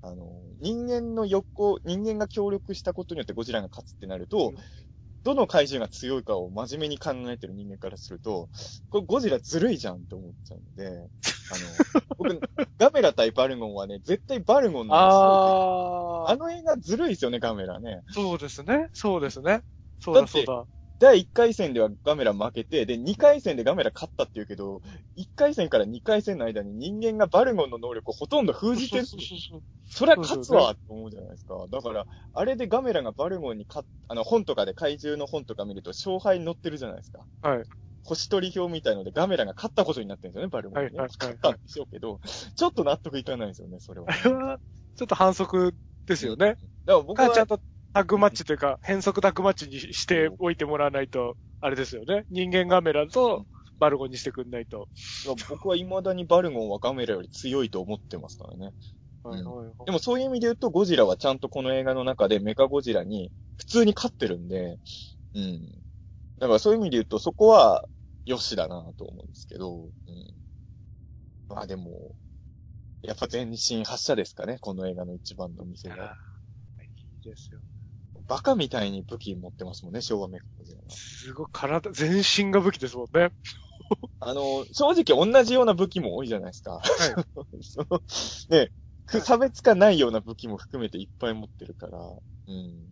[SPEAKER 3] あの、人間の横、人間が協力したことによってゴジラが勝つってなると、どの怪獣が強いかを真面目に考えてる人間からすると、これゴジラずるいじゃんって思っちゃうので、あの、僕、ガメラ対バルゴンはね、絶対バルゴンなんですよ。
[SPEAKER 2] あ
[SPEAKER 3] あの映画ずるいですよね、ガメラね。
[SPEAKER 2] ー、そうですね。そうですね。そうだそうだ。
[SPEAKER 3] 第1回戦ではガメラ負けて、で、2回戦でガメラ勝ったって言うけど、1回戦から2回戦の間に人間がバルゴンの能力をほとんど封じてる。
[SPEAKER 2] そ
[SPEAKER 3] りゃ勝つわって思うじゃないですか。だから、あれでガメラがバルゴンに勝っ、あの、本とかで怪獣の本とか見ると勝敗に載ってるじゃないですか。
[SPEAKER 2] はい。
[SPEAKER 3] 星取り表みたいのでガメラが勝ったことになってるんですよね、バルゴンに、ね
[SPEAKER 2] はいはいはい
[SPEAKER 3] 勝ったんでしょうけど、ちょっと納得いかないんですよね、それは。
[SPEAKER 2] あれは、ちょっと反則ですよね。
[SPEAKER 3] だから僕は
[SPEAKER 2] か、ちゃんとタッグマッチというか、変則タッグマッチにしておいてもらわないと、あれですよね。人間ガメラとバルゴンにしてくんないと。
[SPEAKER 3] 僕は未だにバルゴンはガメラより強いと思ってますからね。
[SPEAKER 2] はいはいはい
[SPEAKER 3] でもそういう意味で言うと、ゴジラはちゃんとこの映画の中でメカゴジラに普通に勝ってるんで、うん。だからそういう意味で言うと、そこは、よしだなと思うんですけど、うん。まあでも、やっぱ全身発射ですかね、この映画の一番の見せが。
[SPEAKER 2] いいですよ。
[SPEAKER 3] バカみたいに武器持ってますもんね、昭和メカゴジラは。
[SPEAKER 2] すごい体、全身が武器ですもんね。
[SPEAKER 3] あの、正直同じような武器も多いじゃないですか。その ね、く差別化ないような武器も含めていっぱい持ってるから、うん。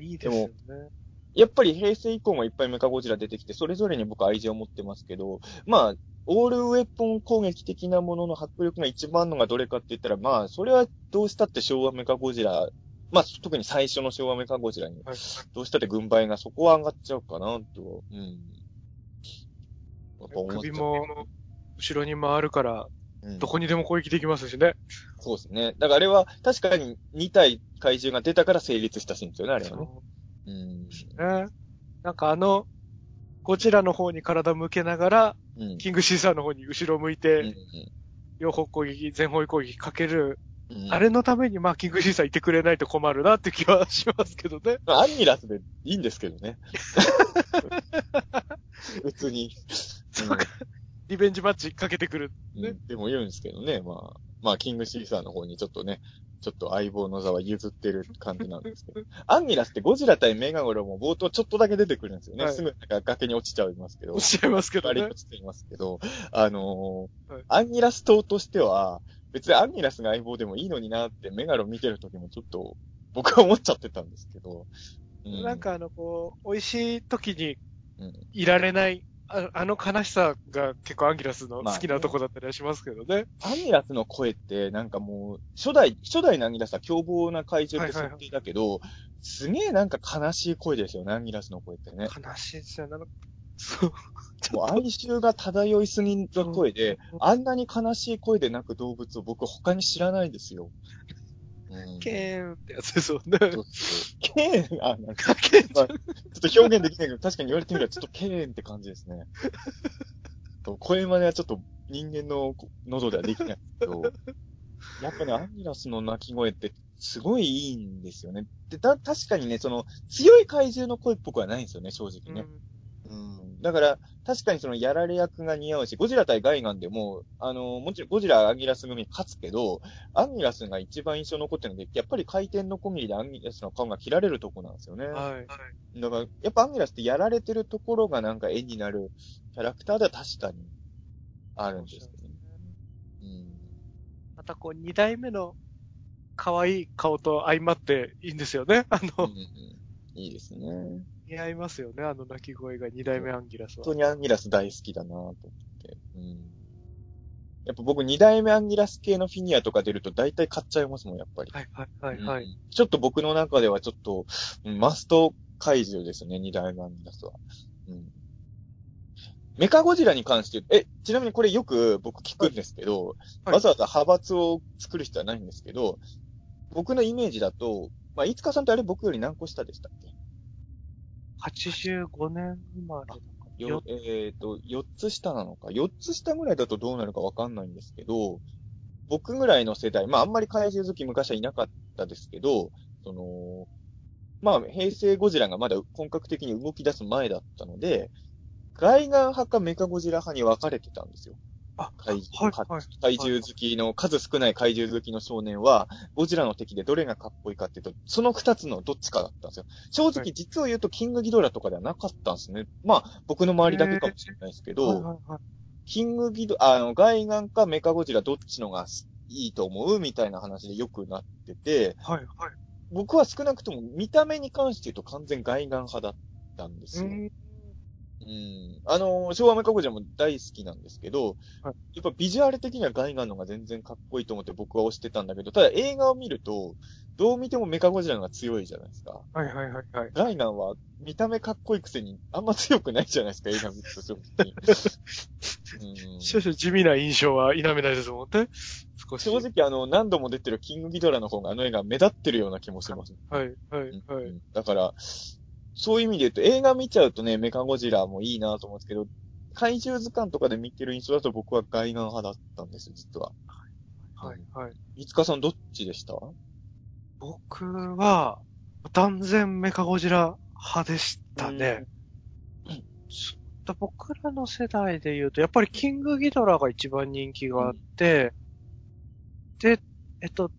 [SPEAKER 2] いいですよね。
[SPEAKER 3] やっぱり平成以降もいっぱいメカゴジラ出てきて、それぞれに僕愛情を持ってますけど、まあ、オールウェポン攻撃的なものの迫力が一番のがどれかって言ったら、まあ、それはどうしたって昭和メカゴジラ、まあ、特に最初の昭和メカゴジラに、
[SPEAKER 2] はい
[SPEAKER 3] どうしたって軍配がそこは上がっちゃうかな、と。うん。やっぱ
[SPEAKER 2] 首も、後ろに回るから、
[SPEAKER 3] うん
[SPEAKER 2] どこにでも攻撃できますしね。
[SPEAKER 3] そうですね。だからあれは確かに2体怪獣が出たから成立したシーンですよね、あれはね。うん。
[SPEAKER 2] ね。なんかあの、ゴジラの方に体向けながら、
[SPEAKER 3] うん。
[SPEAKER 2] キングシーサーの方に後ろ向い
[SPEAKER 3] うん
[SPEAKER 2] て、両方攻撃、全方位攻撃かける。
[SPEAKER 3] うん
[SPEAKER 2] あれのために、まあ、キングシーサーいてくれないと困るなって気はしますけどね。
[SPEAKER 3] まあアンニラスでいいんですけどね。別に。
[SPEAKER 2] そうか。リベンジマッチかけてくる。
[SPEAKER 3] うん
[SPEAKER 2] ね
[SPEAKER 3] でも言うんですけどね。まあ、まあ、キングシーサーの方にちょっとね、ちょっと相棒の座は譲ってる感じなんですけど。アンギラスってゴジラ対メガゴロも冒頭ちょっとだけ出てくるんですよね。
[SPEAKER 2] はい
[SPEAKER 3] すぐなんか崖に落ちちゃいますけど。
[SPEAKER 2] おっしゃいますけどね
[SPEAKER 3] 割に。落ちていますけど、あのー
[SPEAKER 2] はい
[SPEAKER 3] アンギラス島としては、別にアンギラスが相棒でもいいのになってメガロ見てる時もちょっと僕は思っちゃってたんですけど。う
[SPEAKER 2] なん、かあの、こう、美味しい時に
[SPEAKER 3] うん、
[SPEAKER 2] いられない、ああの悲しさが結構アンギラスの
[SPEAKER 3] まあ
[SPEAKER 2] 好きなとこだったりはしますけどね。
[SPEAKER 3] アンギラスの声ってなんかもう、初代、初代のアンギラスは凶暴な怪獣って
[SPEAKER 2] はいはい
[SPEAKER 3] 設定だけど、すげえなんか悲しい声ですよね、アンギラスの声ってね。
[SPEAKER 2] 悲しいですよね。そう。
[SPEAKER 3] もう哀愁が漂いすぎの声で、あんなに悲しい声で鳴く動物を僕他に知らないですよ。うん
[SPEAKER 2] ケーンってやつ。
[SPEAKER 3] そうそうケーン、あ、なんか、
[SPEAKER 2] ケーン
[SPEAKER 3] まあちょっと表現できないけど、確かに言われてみればちょっとケーンって感じですね。と声真似はちょっと人間の喉ではできないけど、やっぱね、アンギラスの鳴き声ってすごいいいんですよね。で、た、確かにね、その、強い怪獣の声っぽくはないんですよね、正直ね。うん。だから、確かにそのやられ役が似合うし、ゴジラ対ガイガンでも、あの、もちろんゴジラ、アンギラス組勝つけど、アンギラスが一番印象に残ってるので、やっぱり回転のコンビでアンギラスの顔が切られるとこなんですよね。
[SPEAKER 2] はい。
[SPEAKER 3] だから、やっぱアンギラスってやられてるところがなんか絵になるキャラクターでは確かにあるんですよね。うん。
[SPEAKER 2] またこう、二代目の可愛い顔と相まっていいんですよね。あ
[SPEAKER 3] うん
[SPEAKER 2] の、
[SPEAKER 3] うんいいですね。
[SPEAKER 2] 似合いますよね。あの鳴き声が二代目アンギラスは。
[SPEAKER 3] 本当にアンギラス大好きだなと思って。うん。やっぱ僕二代目アンギラス系のフィギュアとか出ると大体買っちゃいますもん、やっぱり。
[SPEAKER 2] はいはいはいはい。
[SPEAKER 3] うんちょっと僕の中ではちょっと、うんマスト怪獣ですね、二代目アンギラスは。うん。メカゴジラに関して、え、ちなみにこれよく僕聞くんですけど、
[SPEAKER 2] はい
[SPEAKER 3] わざわざ派閥を作る必要はないんですけど、僕のイメージだと、まあ、いつかさんってあれ僕より何個下でしたっけ？
[SPEAKER 2] 85年生まれ
[SPEAKER 3] よ、えっ、と、4つ下なのか？4つ下ぐらいだとどうなるかわかんないんですけど、僕ぐらいの世代、まああんまり怪獣好き昔はいなかったですけど、その、まあ平成ゴジラがまだ本格的に動き出す前だったので、ガイガン派かメカゴジラ派に分かれてたんですよ。
[SPEAKER 2] あ
[SPEAKER 3] 怪
[SPEAKER 2] はい
[SPEAKER 3] 獣、
[SPEAKER 2] はい
[SPEAKER 3] 怪獣好きの、数少ない怪獣好きの少年は、ゴジラの敵でどれがかっこいいかっていうと、その二つのどっちかだったんですよ。正直
[SPEAKER 2] はい
[SPEAKER 3] 実を言うと、キングギドラとかではなかったんですね。まあ、僕の周りだけかもしれないですけ
[SPEAKER 2] はい
[SPEAKER 3] ど、
[SPEAKER 2] はいはい。
[SPEAKER 3] キングギド、あの、ガイガンかメカゴジラどっちのがいいと思うみたいな話でよくなってて、
[SPEAKER 2] はいはい。
[SPEAKER 3] 僕は少なくとも見た目に関して言うと完全ガイガン派だったんですよ。
[SPEAKER 2] うん
[SPEAKER 3] うん。あの、昭和メカゴジラも大好きなんですけど、
[SPEAKER 2] はい
[SPEAKER 3] やっぱビジュアル的にはガイガンの方が全然かっこいいと思って僕は推してたんだけど、ただ映画を見ると、どう見てもメカゴジラの方が強いじゃないですか。
[SPEAKER 2] はいはいはいはい。
[SPEAKER 3] ガイガンは見た目かっこいいくせにあんま強くないじゃないですか、映画見ると正直。うん
[SPEAKER 2] 少々地味な印象は否めないですもんね。少し。
[SPEAKER 3] 正直あの、何度も出てるキングギドラの方があの映画目立ってるような気もします。
[SPEAKER 2] はいはい
[SPEAKER 3] うん
[SPEAKER 2] はい。
[SPEAKER 3] うんだから、そういう意味で言うと映画見ちゃうとね、メカゴジラもいいなと思うんですけど、怪獣図鑑とかで見てる印象だと僕はガイガン派だったんですよ、実は。
[SPEAKER 2] はいはい。
[SPEAKER 3] いつかさんどっちでした？
[SPEAKER 2] 僕は、断然メカゴジラ派でしたね。ちょっと僕らの世代で言うと、やっぱりキングギドラが一番人気があって、で、えっと、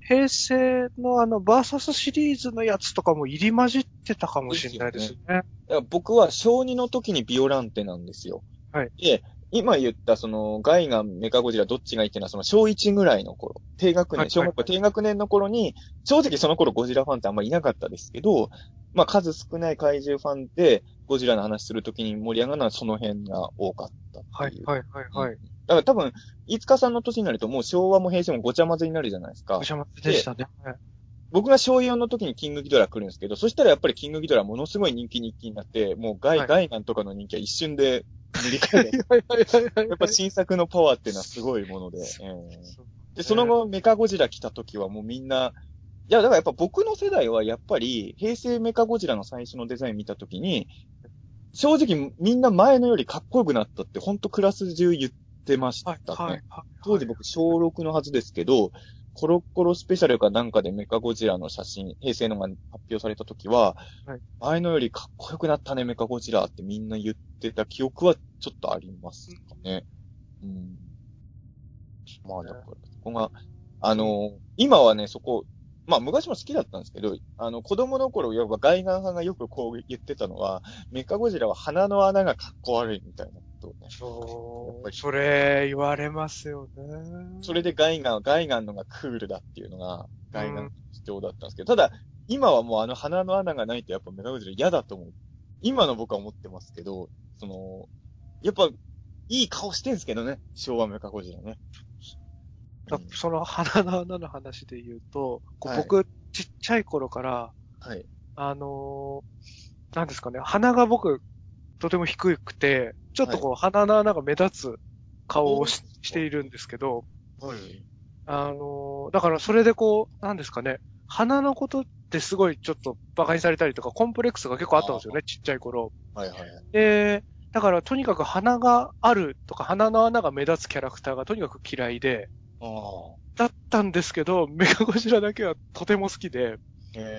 [SPEAKER 2] 平成のあの、バーサスシリーズのやつとかも入り混じってたかもしれないですね。
[SPEAKER 3] だから僕は小2の時にビオランテなんですよ。
[SPEAKER 2] はい。
[SPEAKER 3] で、今言ったその、ガイガン、メカゴジラどっちがいいっていうのはその小1ぐらいの頃、低学年、
[SPEAKER 2] はい
[SPEAKER 3] 小学校低学年の頃に、正直その頃ゴジラファンってあんまりいなかったですけど、まあ数少ない怪獣ファンでゴジラの話するときに盛り上がるのはその辺が多かった。
[SPEAKER 2] はいはいはいはい。
[SPEAKER 3] だから多分、飯塚さんの年になるともう昭和も平成もごちゃ混ぜになるじゃないですか
[SPEAKER 2] お。しゃまでしたね。はい
[SPEAKER 3] 僕が小4の時にキングギドラ来るんですけど、そしたらやっぱりキングギドラものすごい人気日記になって、もうガイ、
[SPEAKER 2] はい
[SPEAKER 3] ガイガンとかの人気は一瞬で塗り替える。
[SPEAKER 2] はいはいはいはい。
[SPEAKER 3] やっぱ新作のパワーっていうのはすごいもので。えーで、その後メカゴジラ来た時はもうみんな、いや、だからやっぱ僕の世代はやっぱり平成メカゴジラの最初のデザイン見た時に、正直みんな前のよりかっこよくなったってほんとクラス中言ってましたね。
[SPEAKER 2] はいはいはい。
[SPEAKER 3] 当時僕小6のはずですけど、コロッコロスペシャルかなんかでメカゴジラの写真、平成のが発表された時は、
[SPEAKER 2] はい
[SPEAKER 3] 前のよりかっこよくなったね、メカゴジラってみんな言ってた記憶はちょっとありますかね。うん。まあだから、ここが、あの、今はね、そこ、まあ昔も好きだったんですけど、あの、子供の頃、やっぱ外眼派がよくこう言ってたのは、メカゴジラは鼻の穴がかっこ悪いみたいなことをね。
[SPEAKER 2] そう。
[SPEAKER 3] やっぱり
[SPEAKER 2] それ、言われますよね。
[SPEAKER 3] それで外眼、外眼のがクールだっていうのが、外眼の主張だったんですけど、ただ、今はもうあの鼻の穴がないとやっぱメカゴジラ嫌だと思う。今の僕は思ってますけど、その、やっぱ、いい顔してんすけどね、昭和メカゴジラね。
[SPEAKER 2] だその鼻の穴の話で言うと、こう
[SPEAKER 3] はい
[SPEAKER 2] 僕、ちっちゃい頃から、
[SPEAKER 3] はい。
[SPEAKER 2] あのーなんですかね、鼻が僕、とても低くて、ちょっとこう、鼻の穴が目立つ顔をししているんですけど、
[SPEAKER 3] はい。
[SPEAKER 2] あのーだからそれでこう、なんですかね、鼻のことってすごいちょっと馬鹿にされたりとか、コンプレックスが結構あったんですよね、ちっちゃい頃。
[SPEAKER 3] はいはい。
[SPEAKER 2] で、だからとにかく鼻があるとか、鼻の穴が目立つキャラクターがとにかく嫌いで。だったんですけど、メカゴジラだけはとても好きで、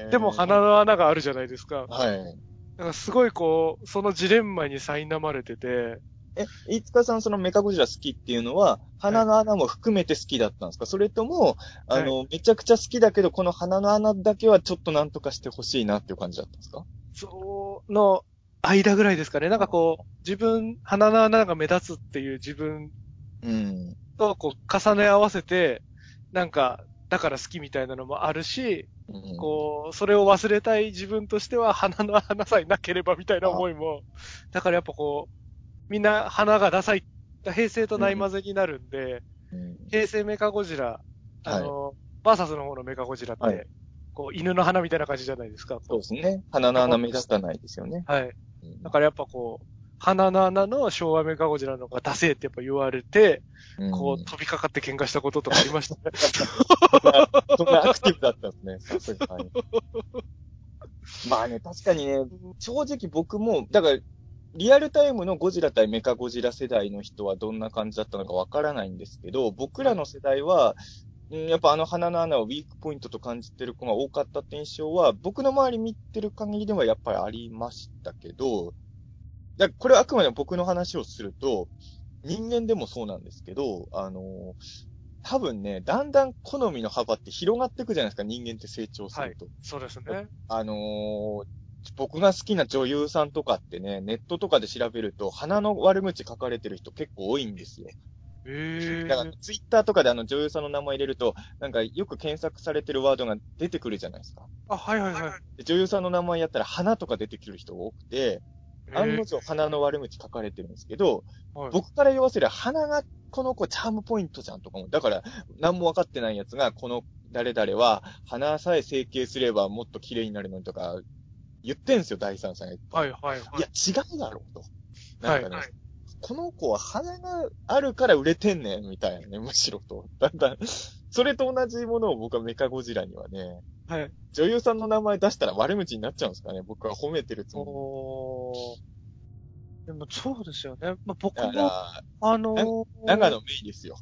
[SPEAKER 2] でも鼻の穴があるじゃないですか。
[SPEAKER 3] はい。
[SPEAKER 2] だからすごいこう、そのジレンマに苛まれてて、
[SPEAKER 3] え、飯塚さんそのメカゴジラ好きっていうのは、鼻の穴も含めて好きだったんですか、それとも、あの、めちゃくちゃ好きだけど、この鼻の穴だけはちょっとなんとかしてほしいなっていう感じだったんですか？
[SPEAKER 2] その間ぐらいですかね。なんかこう、自分、鼻の穴が目立つっていう自分
[SPEAKER 3] うん。
[SPEAKER 2] とこう重ね合わせて、なんか、だから好きみたいなのもあるし、
[SPEAKER 3] うん
[SPEAKER 2] こう、それを忘れたい自分としては鼻の穴さえなければみたいな思いも、だからやっぱこう、みんな鼻がダサい、平成とない混ぜになるんで、
[SPEAKER 3] うん
[SPEAKER 2] 平成メカゴジラ、あの、バーサスの方のメカゴジラって、
[SPEAKER 3] はい
[SPEAKER 2] こう、犬の鼻みたいな感じじゃないですか。
[SPEAKER 3] そうですね。鼻の穴目立たないですよね。
[SPEAKER 2] はい。
[SPEAKER 3] うん
[SPEAKER 2] だからやっぱこう、鼻の穴の昭和メカゴジラの方がダセーってやっぱ言われて、
[SPEAKER 3] うん
[SPEAKER 2] こう飛びかかって喧嘩したこととかありましたね。
[SPEAKER 3] そんなアクティブだったんですね。さすがに。まあね、確かにね、正直僕も、だから、リアルタイムのゴジラ対メカゴジラ世代の人はどんな感じだったのかわからないんですけど、僕らの世代は、うんやっぱあの鼻の穴をウィークポイントと感じてる子が多かったって印象は、僕の周り見てる限りではやっぱりありましたけど、だこれはあくまでも僕の話をすると、人間でもそうなんですけど、あの、多分ね、だんだん好みの幅って広がっていくじゃないですか、人間って成長すると。
[SPEAKER 2] そうですね。
[SPEAKER 3] あのー僕が好きな女優さんとかってね、ネットとかで調べると、鼻の悪口書かれてる人結構多いんですよ。
[SPEAKER 2] へ
[SPEAKER 3] だから、ツイッターとかであの女優さんの名前入れると、なんかよく検索されてるワードが出てくるじゃないですか。
[SPEAKER 2] あ、はいはいはい。
[SPEAKER 3] で女優さんの名前やったら花とか出てくる人が多くて、案の
[SPEAKER 2] へ
[SPEAKER 3] 定鼻の悪口書かれてるんですけど、
[SPEAKER 2] ーはい
[SPEAKER 3] 僕から言わせれば鼻がこの子チャームポイントじゃんとかも。だから、何も分かってないやつが、この誰々は鼻さえ整形すればもっと綺麗になるのにとか、言ってんすよ、第三者がいっぱ。
[SPEAKER 2] はいいはいはい。
[SPEAKER 3] いや、違うだろうと。なんかね、
[SPEAKER 2] はい
[SPEAKER 3] この子は鼻があるから売れてんねん、みたいなね、むしろと。だんだん、それと同じものを僕はメカゴジラにはね、
[SPEAKER 2] はい。
[SPEAKER 3] 女優さんの名前出したら悪口になっちゃうんですかね、僕は褒めてるつもり。
[SPEAKER 2] でもそうですよね。まあ、僕も、
[SPEAKER 3] だから、
[SPEAKER 2] あのー、
[SPEAKER 3] 長野メイですよ。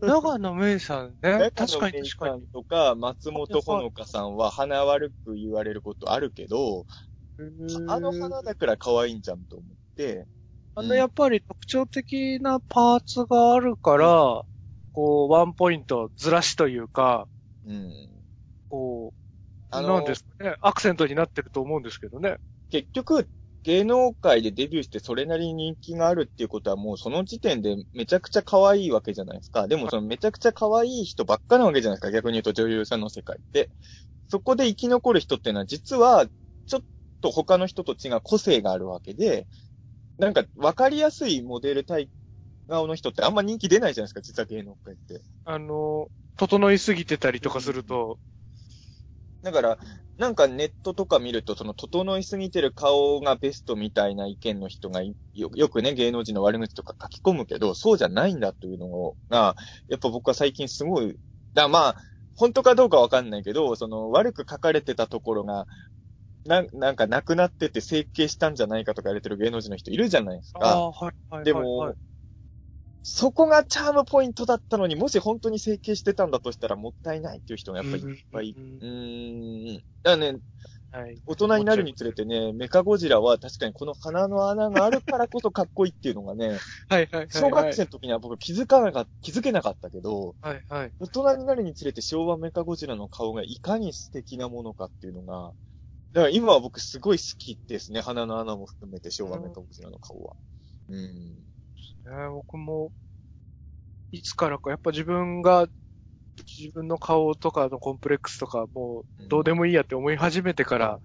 [SPEAKER 2] 長野めいさんね。確かに確かに。
[SPEAKER 3] とか、松本ほのかさんは鼻悪く言われることあるけど、あの鼻だから可愛いんじゃんと思って、
[SPEAKER 2] あの、やっぱり特徴的なパーツがあるから、こう、ワンポイントずらしというか、
[SPEAKER 3] うん。
[SPEAKER 2] こう、
[SPEAKER 3] あの
[SPEAKER 2] なんですかね、アクセントになってると思うんですけどね。
[SPEAKER 3] 結局、芸能界でデビューしてそれなりに人気があるっていうことはもうその時点でめちゃくちゃ可愛いわけじゃないですか。でもそのめちゃくちゃ可愛い人ばっかなわけじゃないですか。逆に言うと女優さんの世界って。そこで生き残る人っていうのは実はちょっと他の人と違う個性があるわけで、なんか分かりやすいモデル体顔の人ってあんま人気出ないじゃないですか、実は芸能界って。
[SPEAKER 2] あの、整いすぎてたりとかすると、
[SPEAKER 3] だから、なんかネットとか見ると、その整いすぎてる顔がベストみたいな意見の人がいよよくね、芸能人の悪口とか書き込むけど、そうじゃないんだというのが、やっぱ僕は最近すごい、だまあ、本当かどうかわかんないけど、その悪く書かれてたところが、ななんかなくなってて整形したんじゃないかとか言われてる芸能人の人いるじゃないですか。
[SPEAKER 2] ああ、はい、はい。
[SPEAKER 3] でも、
[SPEAKER 2] はい
[SPEAKER 3] そこがチャームポイントだったのに、もし本当に整形してたんだとしたらもったいないっていう人がやっぱりいっぱい。
[SPEAKER 2] う
[SPEAKER 3] うんーん。だからね、
[SPEAKER 2] はい。
[SPEAKER 3] 大人になるにつれてね、メカゴジラは確かにこの鼻の穴があるからこそかっこいいっていうのがね、
[SPEAKER 2] はいはいはい。
[SPEAKER 3] 小学生の時には僕気づかなかった、気づけなかったけど、
[SPEAKER 2] はいはい。
[SPEAKER 3] 大人になるにつれて昭和メカゴジラの顔がいかに素敵なものかっていうのが、だから今は僕すごい好きですね。鼻の穴も含めて昭和メカゴジラの顔は。うん。
[SPEAKER 2] ね、僕も、いつからか、やっぱ自分が、自分の顔とかのコンプレックスとか、もう、どうでもいいやって思い始めてから。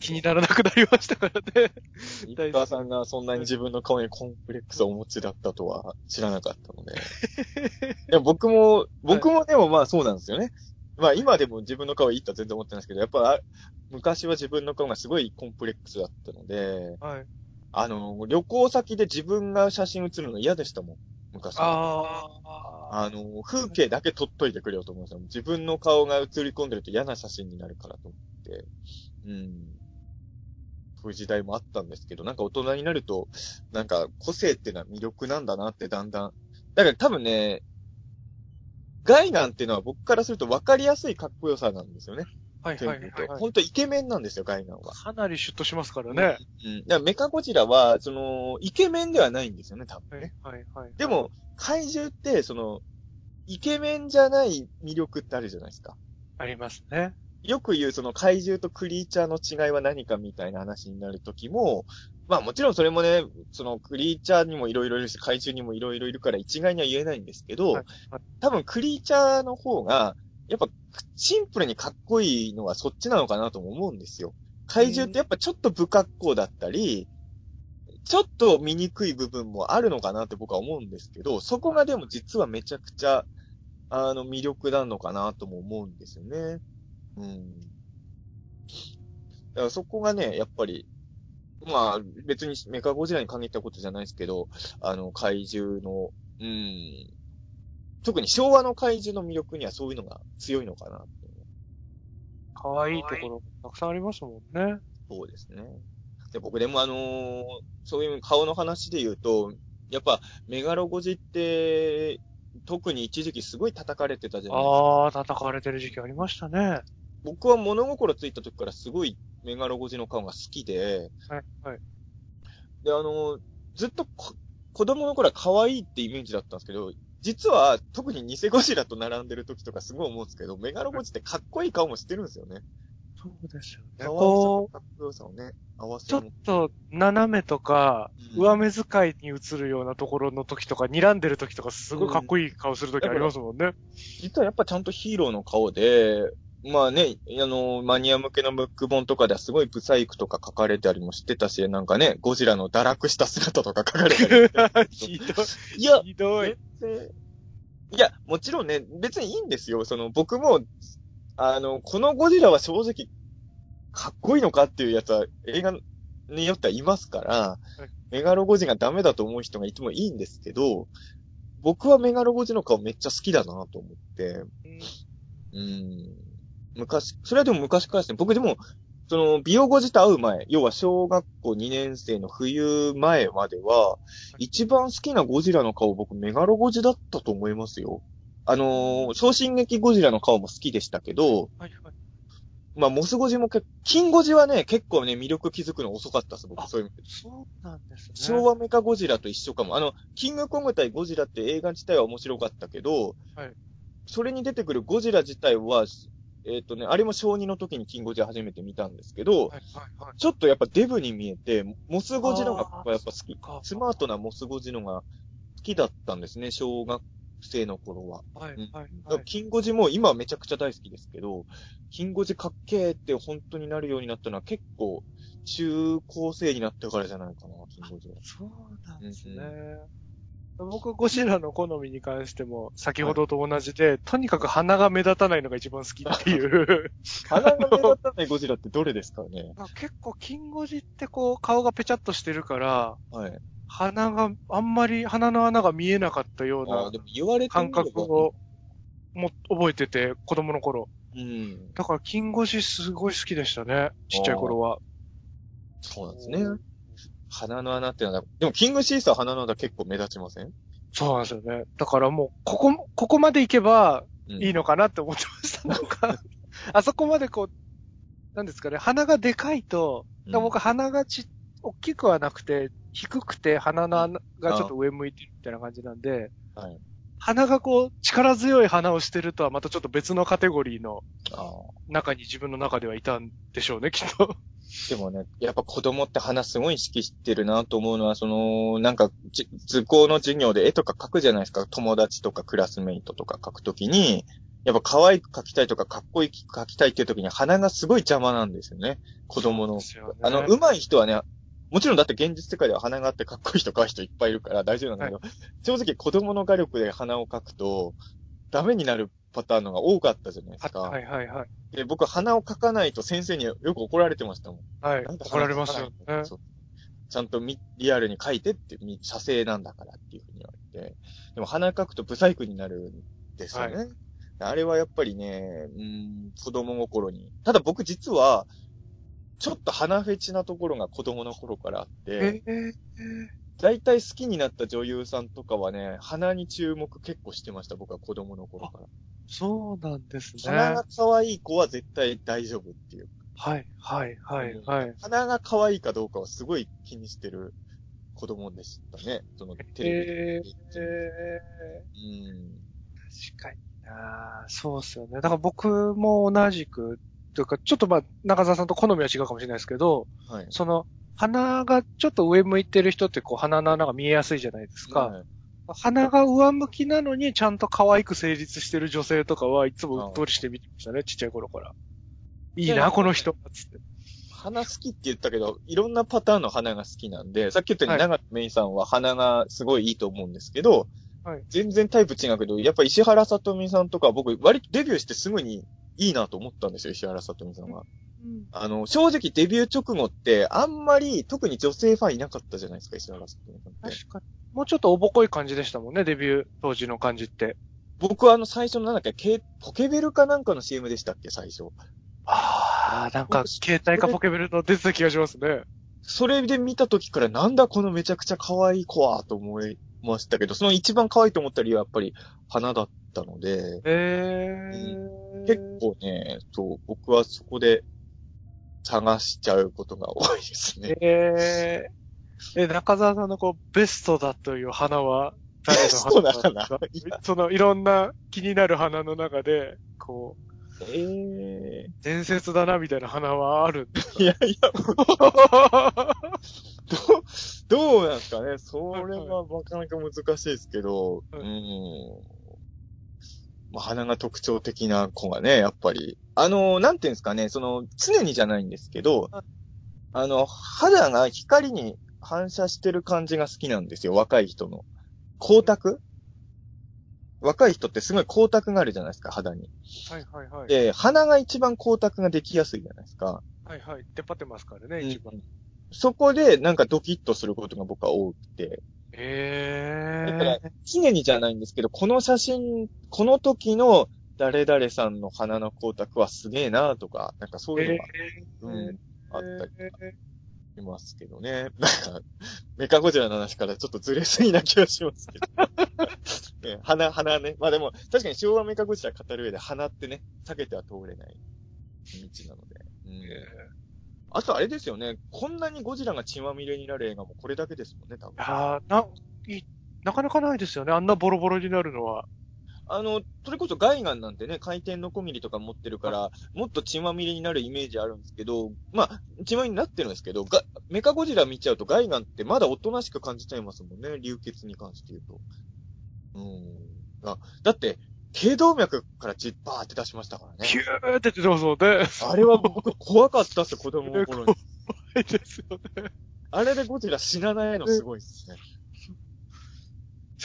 [SPEAKER 2] 気にならなくなりましたからね。
[SPEAKER 3] 石川さんがそんなに自分の顔にコンプレックスをお持ちだったとは知らなかったので。いや、僕も、僕もでもまあそうなんですよね。まあ今でも自分の顔いいとは全然思ってないですけど、やっぱあ昔は自分の顔がすごいコンプレックスだったので、
[SPEAKER 2] はい。
[SPEAKER 3] あの、旅行先で自分が写真写るの嫌でしたもん。昔は。
[SPEAKER 2] あ
[SPEAKER 3] あの、風景だけ撮っといてくれよと思うんですよ。自分の顔が写り込んでると嫌な写真になるからと思って。うん。そういう時代もあったんですけど、なんか大人になると、なんか個性ってのは魅力なんだなってだんだん。だから多分ね、ガイガンっていうのは僕からすると分かりやすいかっこよさなんですよね。
[SPEAKER 2] あ。はいはいはい、はい。
[SPEAKER 3] 本当イケメンなんですよ、ガイガンは。
[SPEAKER 2] かなりシュッとしますからね。
[SPEAKER 3] うん。だからメカゴジラは、その、イケメンではないんですよね、多分ね。
[SPEAKER 2] はいはい。
[SPEAKER 3] で、も、怪獣って、その、イケメンじゃない魅力ってあるじゃないですか。
[SPEAKER 2] ありますね。
[SPEAKER 3] よく言うその怪獣とクリーチャーの違いは何かみたいな話になるときも、まあもちろんそれもね、そのクリーチャーにもいろいろいるし、怪獣にもいろいろいるから一概には言えないんですけど、
[SPEAKER 2] はいはい
[SPEAKER 3] 多分クリーチャーの方が、やっぱシンプルにかっこいいのはそっちなのかなとも思うんですよ。怪獣ってやっぱちょっと不格好だったり、ちょっと醜い部分もあるのかなって僕は思うんですけど、そこがでも実はめちゃくちゃ、あの魅力なのかなとも思うんですよね。うん。だからそこがね、やっぱり、まあ別にメカゴジラに限ったことじゃないですけど、あの怪獣の、うん、特に昭和の怪獣の魅力にはそういうのが強いのかな
[SPEAKER 2] 可愛いところたくさんありますもんね。
[SPEAKER 3] そうですね。で僕でもあのーそういう顔の話で言うと、やっぱメガロゴジって、特に一時期すごい叩かれてたじゃないですか。
[SPEAKER 2] ああ、叩かれてる時期ありましたね。
[SPEAKER 3] 僕は物心ついた時からすごいメガロゴジの顔が好きで、
[SPEAKER 2] はい、はい。
[SPEAKER 3] で、あの、ずっとこ子供の頃は可愛いってイメージだったんですけど、実は特に偽ゴジラと並んでる時とかすごい思うんですけど、メガロゴジってかっこいい顔もしてるんですよね。
[SPEAKER 2] そうですよね。こと
[SPEAKER 3] かっこよさをね、合わ
[SPEAKER 2] う、ちょっ。と斜めとか、
[SPEAKER 3] うん
[SPEAKER 2] 上目遣いに映るようなところの時とか、睨んでる時とか、すごいかっこいい顔する時ありますもんね。
[SPEAKER 3] 実はやっぱちゃんとヒーローの顔で、まあね、あの、マニア向けのブック本とかではすごいブサイクとか書かれたりもしてたし、なんかね、ゴジラの堕落した姿とか書かれたり
[SPEAKER 2] ひどい。
[SPEAKER 3] いや、
[SPEAKER 2] ひどい。
[SPEAKER 3] いや、もちろんね、別にいいんですよ。その、僕も、あの、このゴジラは正直、かっこいいのかっていうやつは映画によってはいますから、メガロゴジがダメだと思う人がいてもいいんですけど、僕はメガロゴジの顔めっちゃ好きだなと思って、うん。昔、それはでも昔からですね。僕でも、その、ビオゴジと会う前、要は小学校2年生の冬前までは、一番好きなゴジラの顔僕メガロゴジだったと思いますよ。あのー、超進撃ゴジラの顔も好きでしたけど、
[SPEAKER 2] はいはい。
[SPEAKER 3] まあ、モスゴジもけ、キンゴジはね、結構ね、魅力気づくの遅かったです、僕。
[SPEAKER 2] あ
[SPEAKER 3] そういう意味で。
[SPEAKER 2] そうなんですね。
[SPEAKER 3] 昭和メカゴジラと一緒かも。あの、キングコング対ゴジラって映画自体は面白かったけど、
[SPEAKER 2] はい
[SPEAKER 3] それに出てくるゴジラ自体は、えっ、とね、あれも小2の時にキンゴジラ初めて見たんですけど、
[SPEAKER 2] はいはいはい。
[SPEAKER 3] ちょっとやっぱデブに見えて、モスゴジのがやっぱ好き
[SPEAKER 2] か。
[SPEAKER 3] スマートなモスゴジのが好きだったんですね、小学生の頃は。うん
[SPEAKER 2] はいはい
[SPEAKER 3] だから
[SPEAKER 2] はい。
[SPEAKER 3] キンゴジも今はめちゃくちゃ大好きですけど、キンゴジかっけーって本当になるようになったのは結構中高生になってからじゃないかな、キンゴジは。
[SPEAKER 2] そうなんですね。
[SPEAKER 3] うん
[SPEAKER 2] 僕、ゴジラの好みに関しても、先ほどと同じで、とにかく鼻が目立たないのが一番好きっていう。
[SPEAKER 3] 鼻が目立たないゴジラってどれですかね？
[SPEAKER 2] 結構、キンゴジってこう、顔がぺちゃっとしてるから、
[SPEAKER 3] はい。
[SPEAKER 2] 鼻が、あんまり鼻の穴が見えなかったような
[SPEAKER 3] あーでも言われて
[SPEAKER 2] 感覚を、も、覚えてて、子供の頃。
[SPEAKER 3] うん。
[SPEAKER 2] だから、キンゴジすごい好きでしたね。ちっちゃい頃は。
[SPEAKER 3] そうなんですね。鼻の穴ってのは、でもキングシーサー鼻の穴結構目立ちません？
[SPEAKER 2] そうなんですよね。だからもう、ここ、ここまで行けば
[SPEAKER 3] うん
[SPEAKER 2] いいのかなって思ってました。なんか、あそこまでこう、なんですかね、鼻がでかいと、
[SPEAKER 3] うん
[SPEAKER 2] 僕鼻がち、大きくはなくて、低くて鼻の穴がちょっと上向いてるみたいな感じなんで、
[SPEAKER 3] はい。
[SPEAKER 2] 鼻がこう、力強い鼻をしてるとはまたちょっと別のカテゴリーの。中に自分の中ではいたんでしょうね、きっと。
[SPEAKER 3] でもね、やっぱ子供って鼻すごい意識してるなと思うのは、その、なんか、じ図工の授業で絵とか描くじゃないですか。友達とかクラスメイトとか描くときに、やっぱ可愛く描きたいとかかっこいい描きたいっていうときに鼻がすごい邪魔なんですよね。子供の。
[SPEAKER 2] ね
[SPEAKER 3] あの、上手い人はね、もちろんだって現実世界では鼻があってかっこいい人描く人いっぱいいるから大丈夫なんだけど、正直子供の画力で鼻を描くと、ダメになるパターンのが多かったじゃないですか。
[SPEAKER 2] はいはいはい。
[SPEAKER 3] で、僕鼻を描かないと先生によく怒られてましたもん。
[SPEAKER 2] はい。
[SPEAKER 3] なんで
[SPEAKER 2] 怒られますよね。
[SPEAKER 3] そうちゃんとみリアルに書いてって、み写生なんだからっていうふうに言われて。でも鼻書くとブサイクになるんですよね。あれはやっぱりね、うん、子供心に。ただ僕実は、ちょっと鼻フェチなところが子供の頃からあって、
[SPEAKER 2] えー、
[SPEAKER 3] 大体好きになった女優さんとかはね、鼻に注目結構してました、僕は子供の頃から。
[SPEAKER 2] そうなんですね。
[SPEAKER 3] 鼻が可愛い子は絶対大丈夫っていう。
[SPEAKER 2] はい、はい、はい、はい。
[SPEAKER 3] 鼻が可愛いかどうかはすごい気にしてる子供でしたね。そのテレビで。
[SPEAKER 2] えー、え
[SPEAKER 3] うん。
[SPEAKER 2] ー、確かになそうっすよね。だから僕も同じく、というか、ちょっとまあ、中澤さんと好みは違うかもしれないですけど、
[SPEAKER 3] はい。
[SPEAKER 2] その、鼻がちょっと上向いてる人ってこう鼻の穴が見えやすいじゃないですか。
[SPEAKER 3] はい
[SPEAKER 2] 鼻が上向きなのにちゃんと可愛く成立してる女性とかはいつもうっとりして見てましたね、ちっちゃい頃から。いいな、この人。つって。
[SPEAKER 3] 鼻好きって言ったけど、いろんなパターンの鼻が好きなんで、さっき言ったように
[SPEAKER 2] はい
[SPEAKER 3] 長野めいさんは鼻がすごいいいと思うんですけど、
[SPEAKER 2] はい
[SPEAKER 3] 全然タイプ違うけど、やっぱ石原さとみさんとか僕、割とデビューしてすぐにいいなと思ったんですよ、石原さとみさんは。あの、正直デビュー直後って、あんまり特に女性ファンいなかったじゃないですか、石原さとみさんって。
[SPEAKER 2] 確かに。もうちょっとおぼこい感じでしたもんね、デビュー当時の感じって。
[SPEAKER 3] 僕はあの最初のなんだっけ、ケポケベルかなんかの CM でしたっけ、最初。
[SPEAKER 2] ああ、なんか、携帯かポケベルの出てた気がしますね。
[SPEAKER 3] それで見た時からなんだこのめちゃくちゃ可愛い子はと思いましたけど、その一番可愛いと思った理由はやっぱり花だったので、
[SPEAKER 2] えー。
[SPEAKER 3] 結構ね、そう、僕はそこで探しちゃうことが多いですね。
[SPEAKER 2] えー、え、中澤さんのこう、ベストだという花は、誰の
[SPEAKER 3] そうな
[SPEAKER 2] 花
[SPEAKER 3] 花
[SPEAKER 2] ですか？その、いろんな気になる花の中で、こう、
[SPEAKER 3] え
[SPEAKER 2] 伝説だな、みたいな花はあるんです
[SPEAKER 3] ー、いやいや、どう、どうなんですかね？それはなかなか難しいですけど、
[SPEAKER 2] はい。
[SPEAKER 3] うん。まあ、鼻が特徴的な子がね、やっぱり。あの、なんていうんですかね、その、常にじゃないんですけど
[SPEAKER 2] はい、
[SPEAKER 3] あの、肌が光に反射してる感じが好きなんですよ、若い人の。光沢？若い人ってすごい光沢があるじゃないですか、肌に。
[SPEAKER 2] はいはいはい。
[SPEAKER 3] で、鼻が一番光沢ができやすいじゃないですか。
[SPEAKER 2] はいはい。出っ張ってますからね、一番。
[SPEAKER 3] そこでなんかドキッとすることが僕は多くて。
[SPEAKER 2] え
[SPEAKER 3] だから
[SPEAKER 2] ー。
[SPEAKER 3] 常にじゃないんですけど、この写真、この時の誰々さんの鼻の光沢はすげえなとか、なんかそういうのが、うん、あったりしますけどね。なんか、メカゴジラの話からちょっとずれすぎな気がしますけど。ね鼻、鼻ね。まあでも、確かに昭和メカゴジラ語る上で鼻ってね、避けては通れない道なので。うんあとあれですよね、こんなにゴジラが血まみれになる映画もこれだけですもんね、多分。
[SPEAKER 2] あーな、いなかなかないですよね。あんなボロボロになるのは。
[SPEAKER 3] あの、それこそガイガンなんてね、回転のコミリとか持ってるから、もっと血まみれになるイメージあるんですけど、まあ、血まみれになってるんですけど、がメカゴジラ見ちゃうとガイガンってまだおとなしく感じちゃいますもんね、流血に関して言うと。うん。あだって、頸動脈から血バーって出しましたからね
[SPEAKER 2] ヒ。ューって出てますもんね。
[SPEAKER 3] あれは僕怖かったっす、子供の頃に。
[SPEAKER 2] 怖いですよね。
[SPEAKER 3] あれでゴジラ死なないのすごいっすね。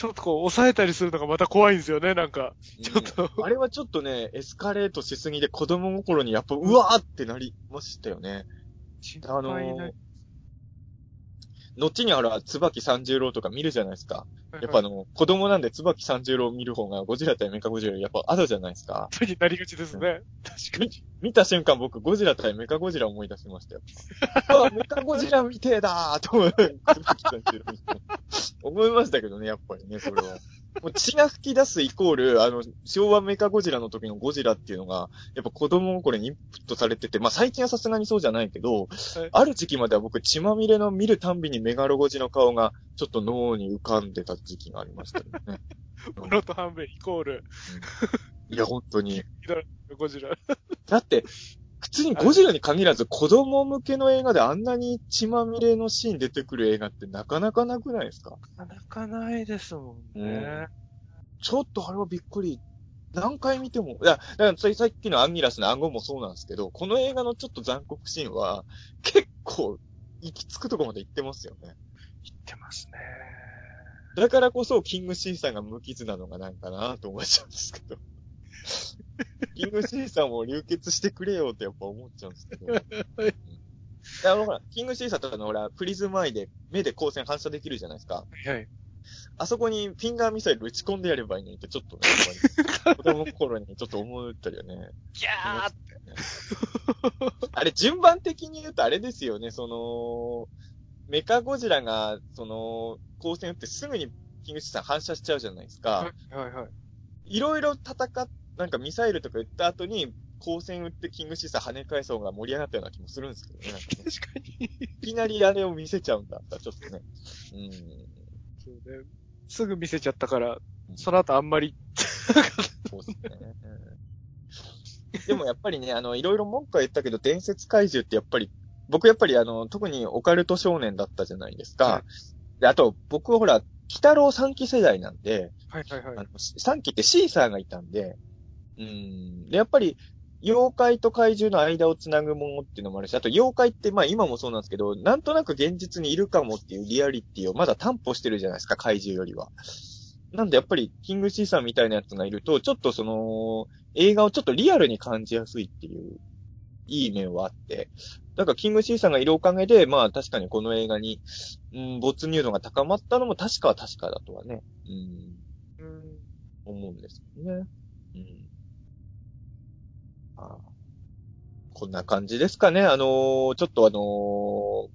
[SPEAKER 2] ちょっとこう、抑えたりするのがまた怖いんですよね、なんか。ちょっと。
[SPEAKER 3] あれはちょっとね、エスカレートしすぎで子供心にやっぱ、うわーってなりましたよね。あのー、後にあら、椿三十郎とか見るじゃないですか。やっぱあの、子供なんで椿三十郎を見る方がゴジラ対メカゴジラやっぱあるじゃないですか。
[SPEAKER 2] そうになりがちですね。確かに。
[SPEAKER 3] 見た瞬間僕ゴジラ対メカゴジラ思い出しましたよ。あ、メカゴジラみてえだーと思う。椿三十郎見て 思いましたけどね、やっぱりね、それは。もう血が吹き出すイコール、あの、昭和メカゴジラの時のゴジラっていうのが、やっぱ子供心にインプットされてて、まあ最近はさすがにそうじゃないけど、ある時期までは僕血まみれの見るたんびにメガロゴジの顔がちょっと脳に浮かんでた時期がありましたよね。
[SPEAKER 2] モロと半分イコール、
[SPEAKER 3] いや、本当に。
[SPEAKER 2] ゴジラ。
[SPEAKER 3] だって、普通にゴジラに限らず子供向けの映画であんなに血まみれのシーン出てくる映画ってなかなかなくないですか？
[SPEAKER 2] なかなかないですもんね。
[SPEAKER 3] ちょっとあれはびっくり。何回見ても、いや、だからささっきのアンギラスの暗号もそうなんですけど、この映画のちょっと残酷シーンは、結構、行き着くとこまで行ってますよね。
[SPEAKER 2] 言ってますね。
[SPEAKER 3] だからこそ、キングシーさんが無傷なのがなんかなと思っちゃうんですけど。キングシーさんも流血してくれよってやっぱ思っちゃうんですけど。う んいや、ほら、キングシーサーとかのほら、プリズムアイで目で光線反射できるじゃないですか。
[SPEAKER 2] はい。
[SPEAKER 3] あそこにフィンガーミサイル打ち込んでやればいいのにってちょっとね、やっぱり子供の頃にちょっと思ったりよね。
[SPEAKER 2] ギャーって。
[SPEAKER 3] あれ、順番的に言うとあれですよね、その、メカゴジラが、その、光線打ってすぐにキングシーさん反射しちゃうじゃないですか。
[SPEAKER 2] はいはいはい。
[SPEAKER 3] いろいろ戦っ、なんかミサイルとか撃った後に、光線打ってキングシーさん跳ね返そうが盛り上がったような気もするんですけどね。
[SPEAKER 2] 確かに。
[SPEAKER 3] いきなりあれを見せちゃうんだったらちょっとね。うん。
[SPEAKER 2] そうね。すぐ見せちゃったから、その後あんまり、
[SPEAKER 3] そうですね。でもやっぱりね、あの、いろいろ文句は言ったけど、伝説怪獣ってやっぱり、僕やっぱりあの、特にオカルト少年だったじゃないですか。
[SPEAKER 2] は
[SPEAKER 3] で、あと、僕はほら、北郎3期世代なんで、
[SPEAKER 2] はいはいはい。
[SPEAKER 3] あの、3期ってシーサーがいたんで、うん。で、やっぱり、妖怪と怪獣の間をつなぐものっていうのもあるし、あと妖怪って、まあ今もそうなんですけど、なんとなく現実にいるかもっていうリアリティをまだ担保してるじゃないですか、怪獣よりは。なんでやっぱり、キングシーサーみたいなやつがいると、ちょっとその、映画をちょっとリアルに感じやすいっていう、いい面はあって。だから、キングシーサーがいるおかげで、まあ確かにこの映画に、うん、没入度が高まったのも確かは確かだとはね、うん、
[SPEAKER 2] うん。
[SPEAKER 3] 思うんですよね。うん。ああこんな感じですかね。あのーちょっとあのー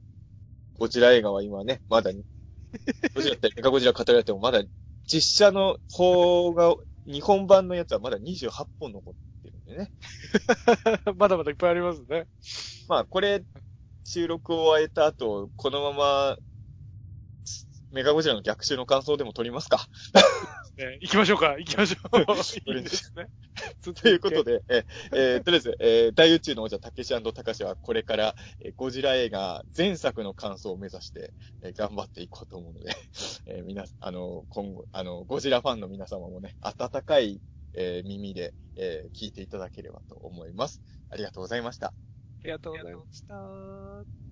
[SPEAKER 3] ゴジラ映画は今ね、まだ、ゴジラってメカゴジラ語られてもまだ実写の方が、日本版のやつはまだ28本残ってるんでね。
[SPEAKER 2] まだまだいっぱいありますね。
[SPEAKER 3] まあこれ、収録を終えた後、このまま、メカゴジラの逆襲の感想でも撮りますか。
[SPEAKER 2] ね行きましょうか、行きましょう。いいですね。
[SPEAKER 3] ということで、ええーとりあえず、えー大宇宙の王者、たけしたかしはこれから、えーゴジラ映画前作の感想を目指して、えー頑張っていこうと思うので、えー皆、あの、今後、あの、ゴジラファンの皆様もね、温かい、えー耳で、えー聞いていただければと思います。ありがとうございました。
[SPEAKER 2] ありがとうございました。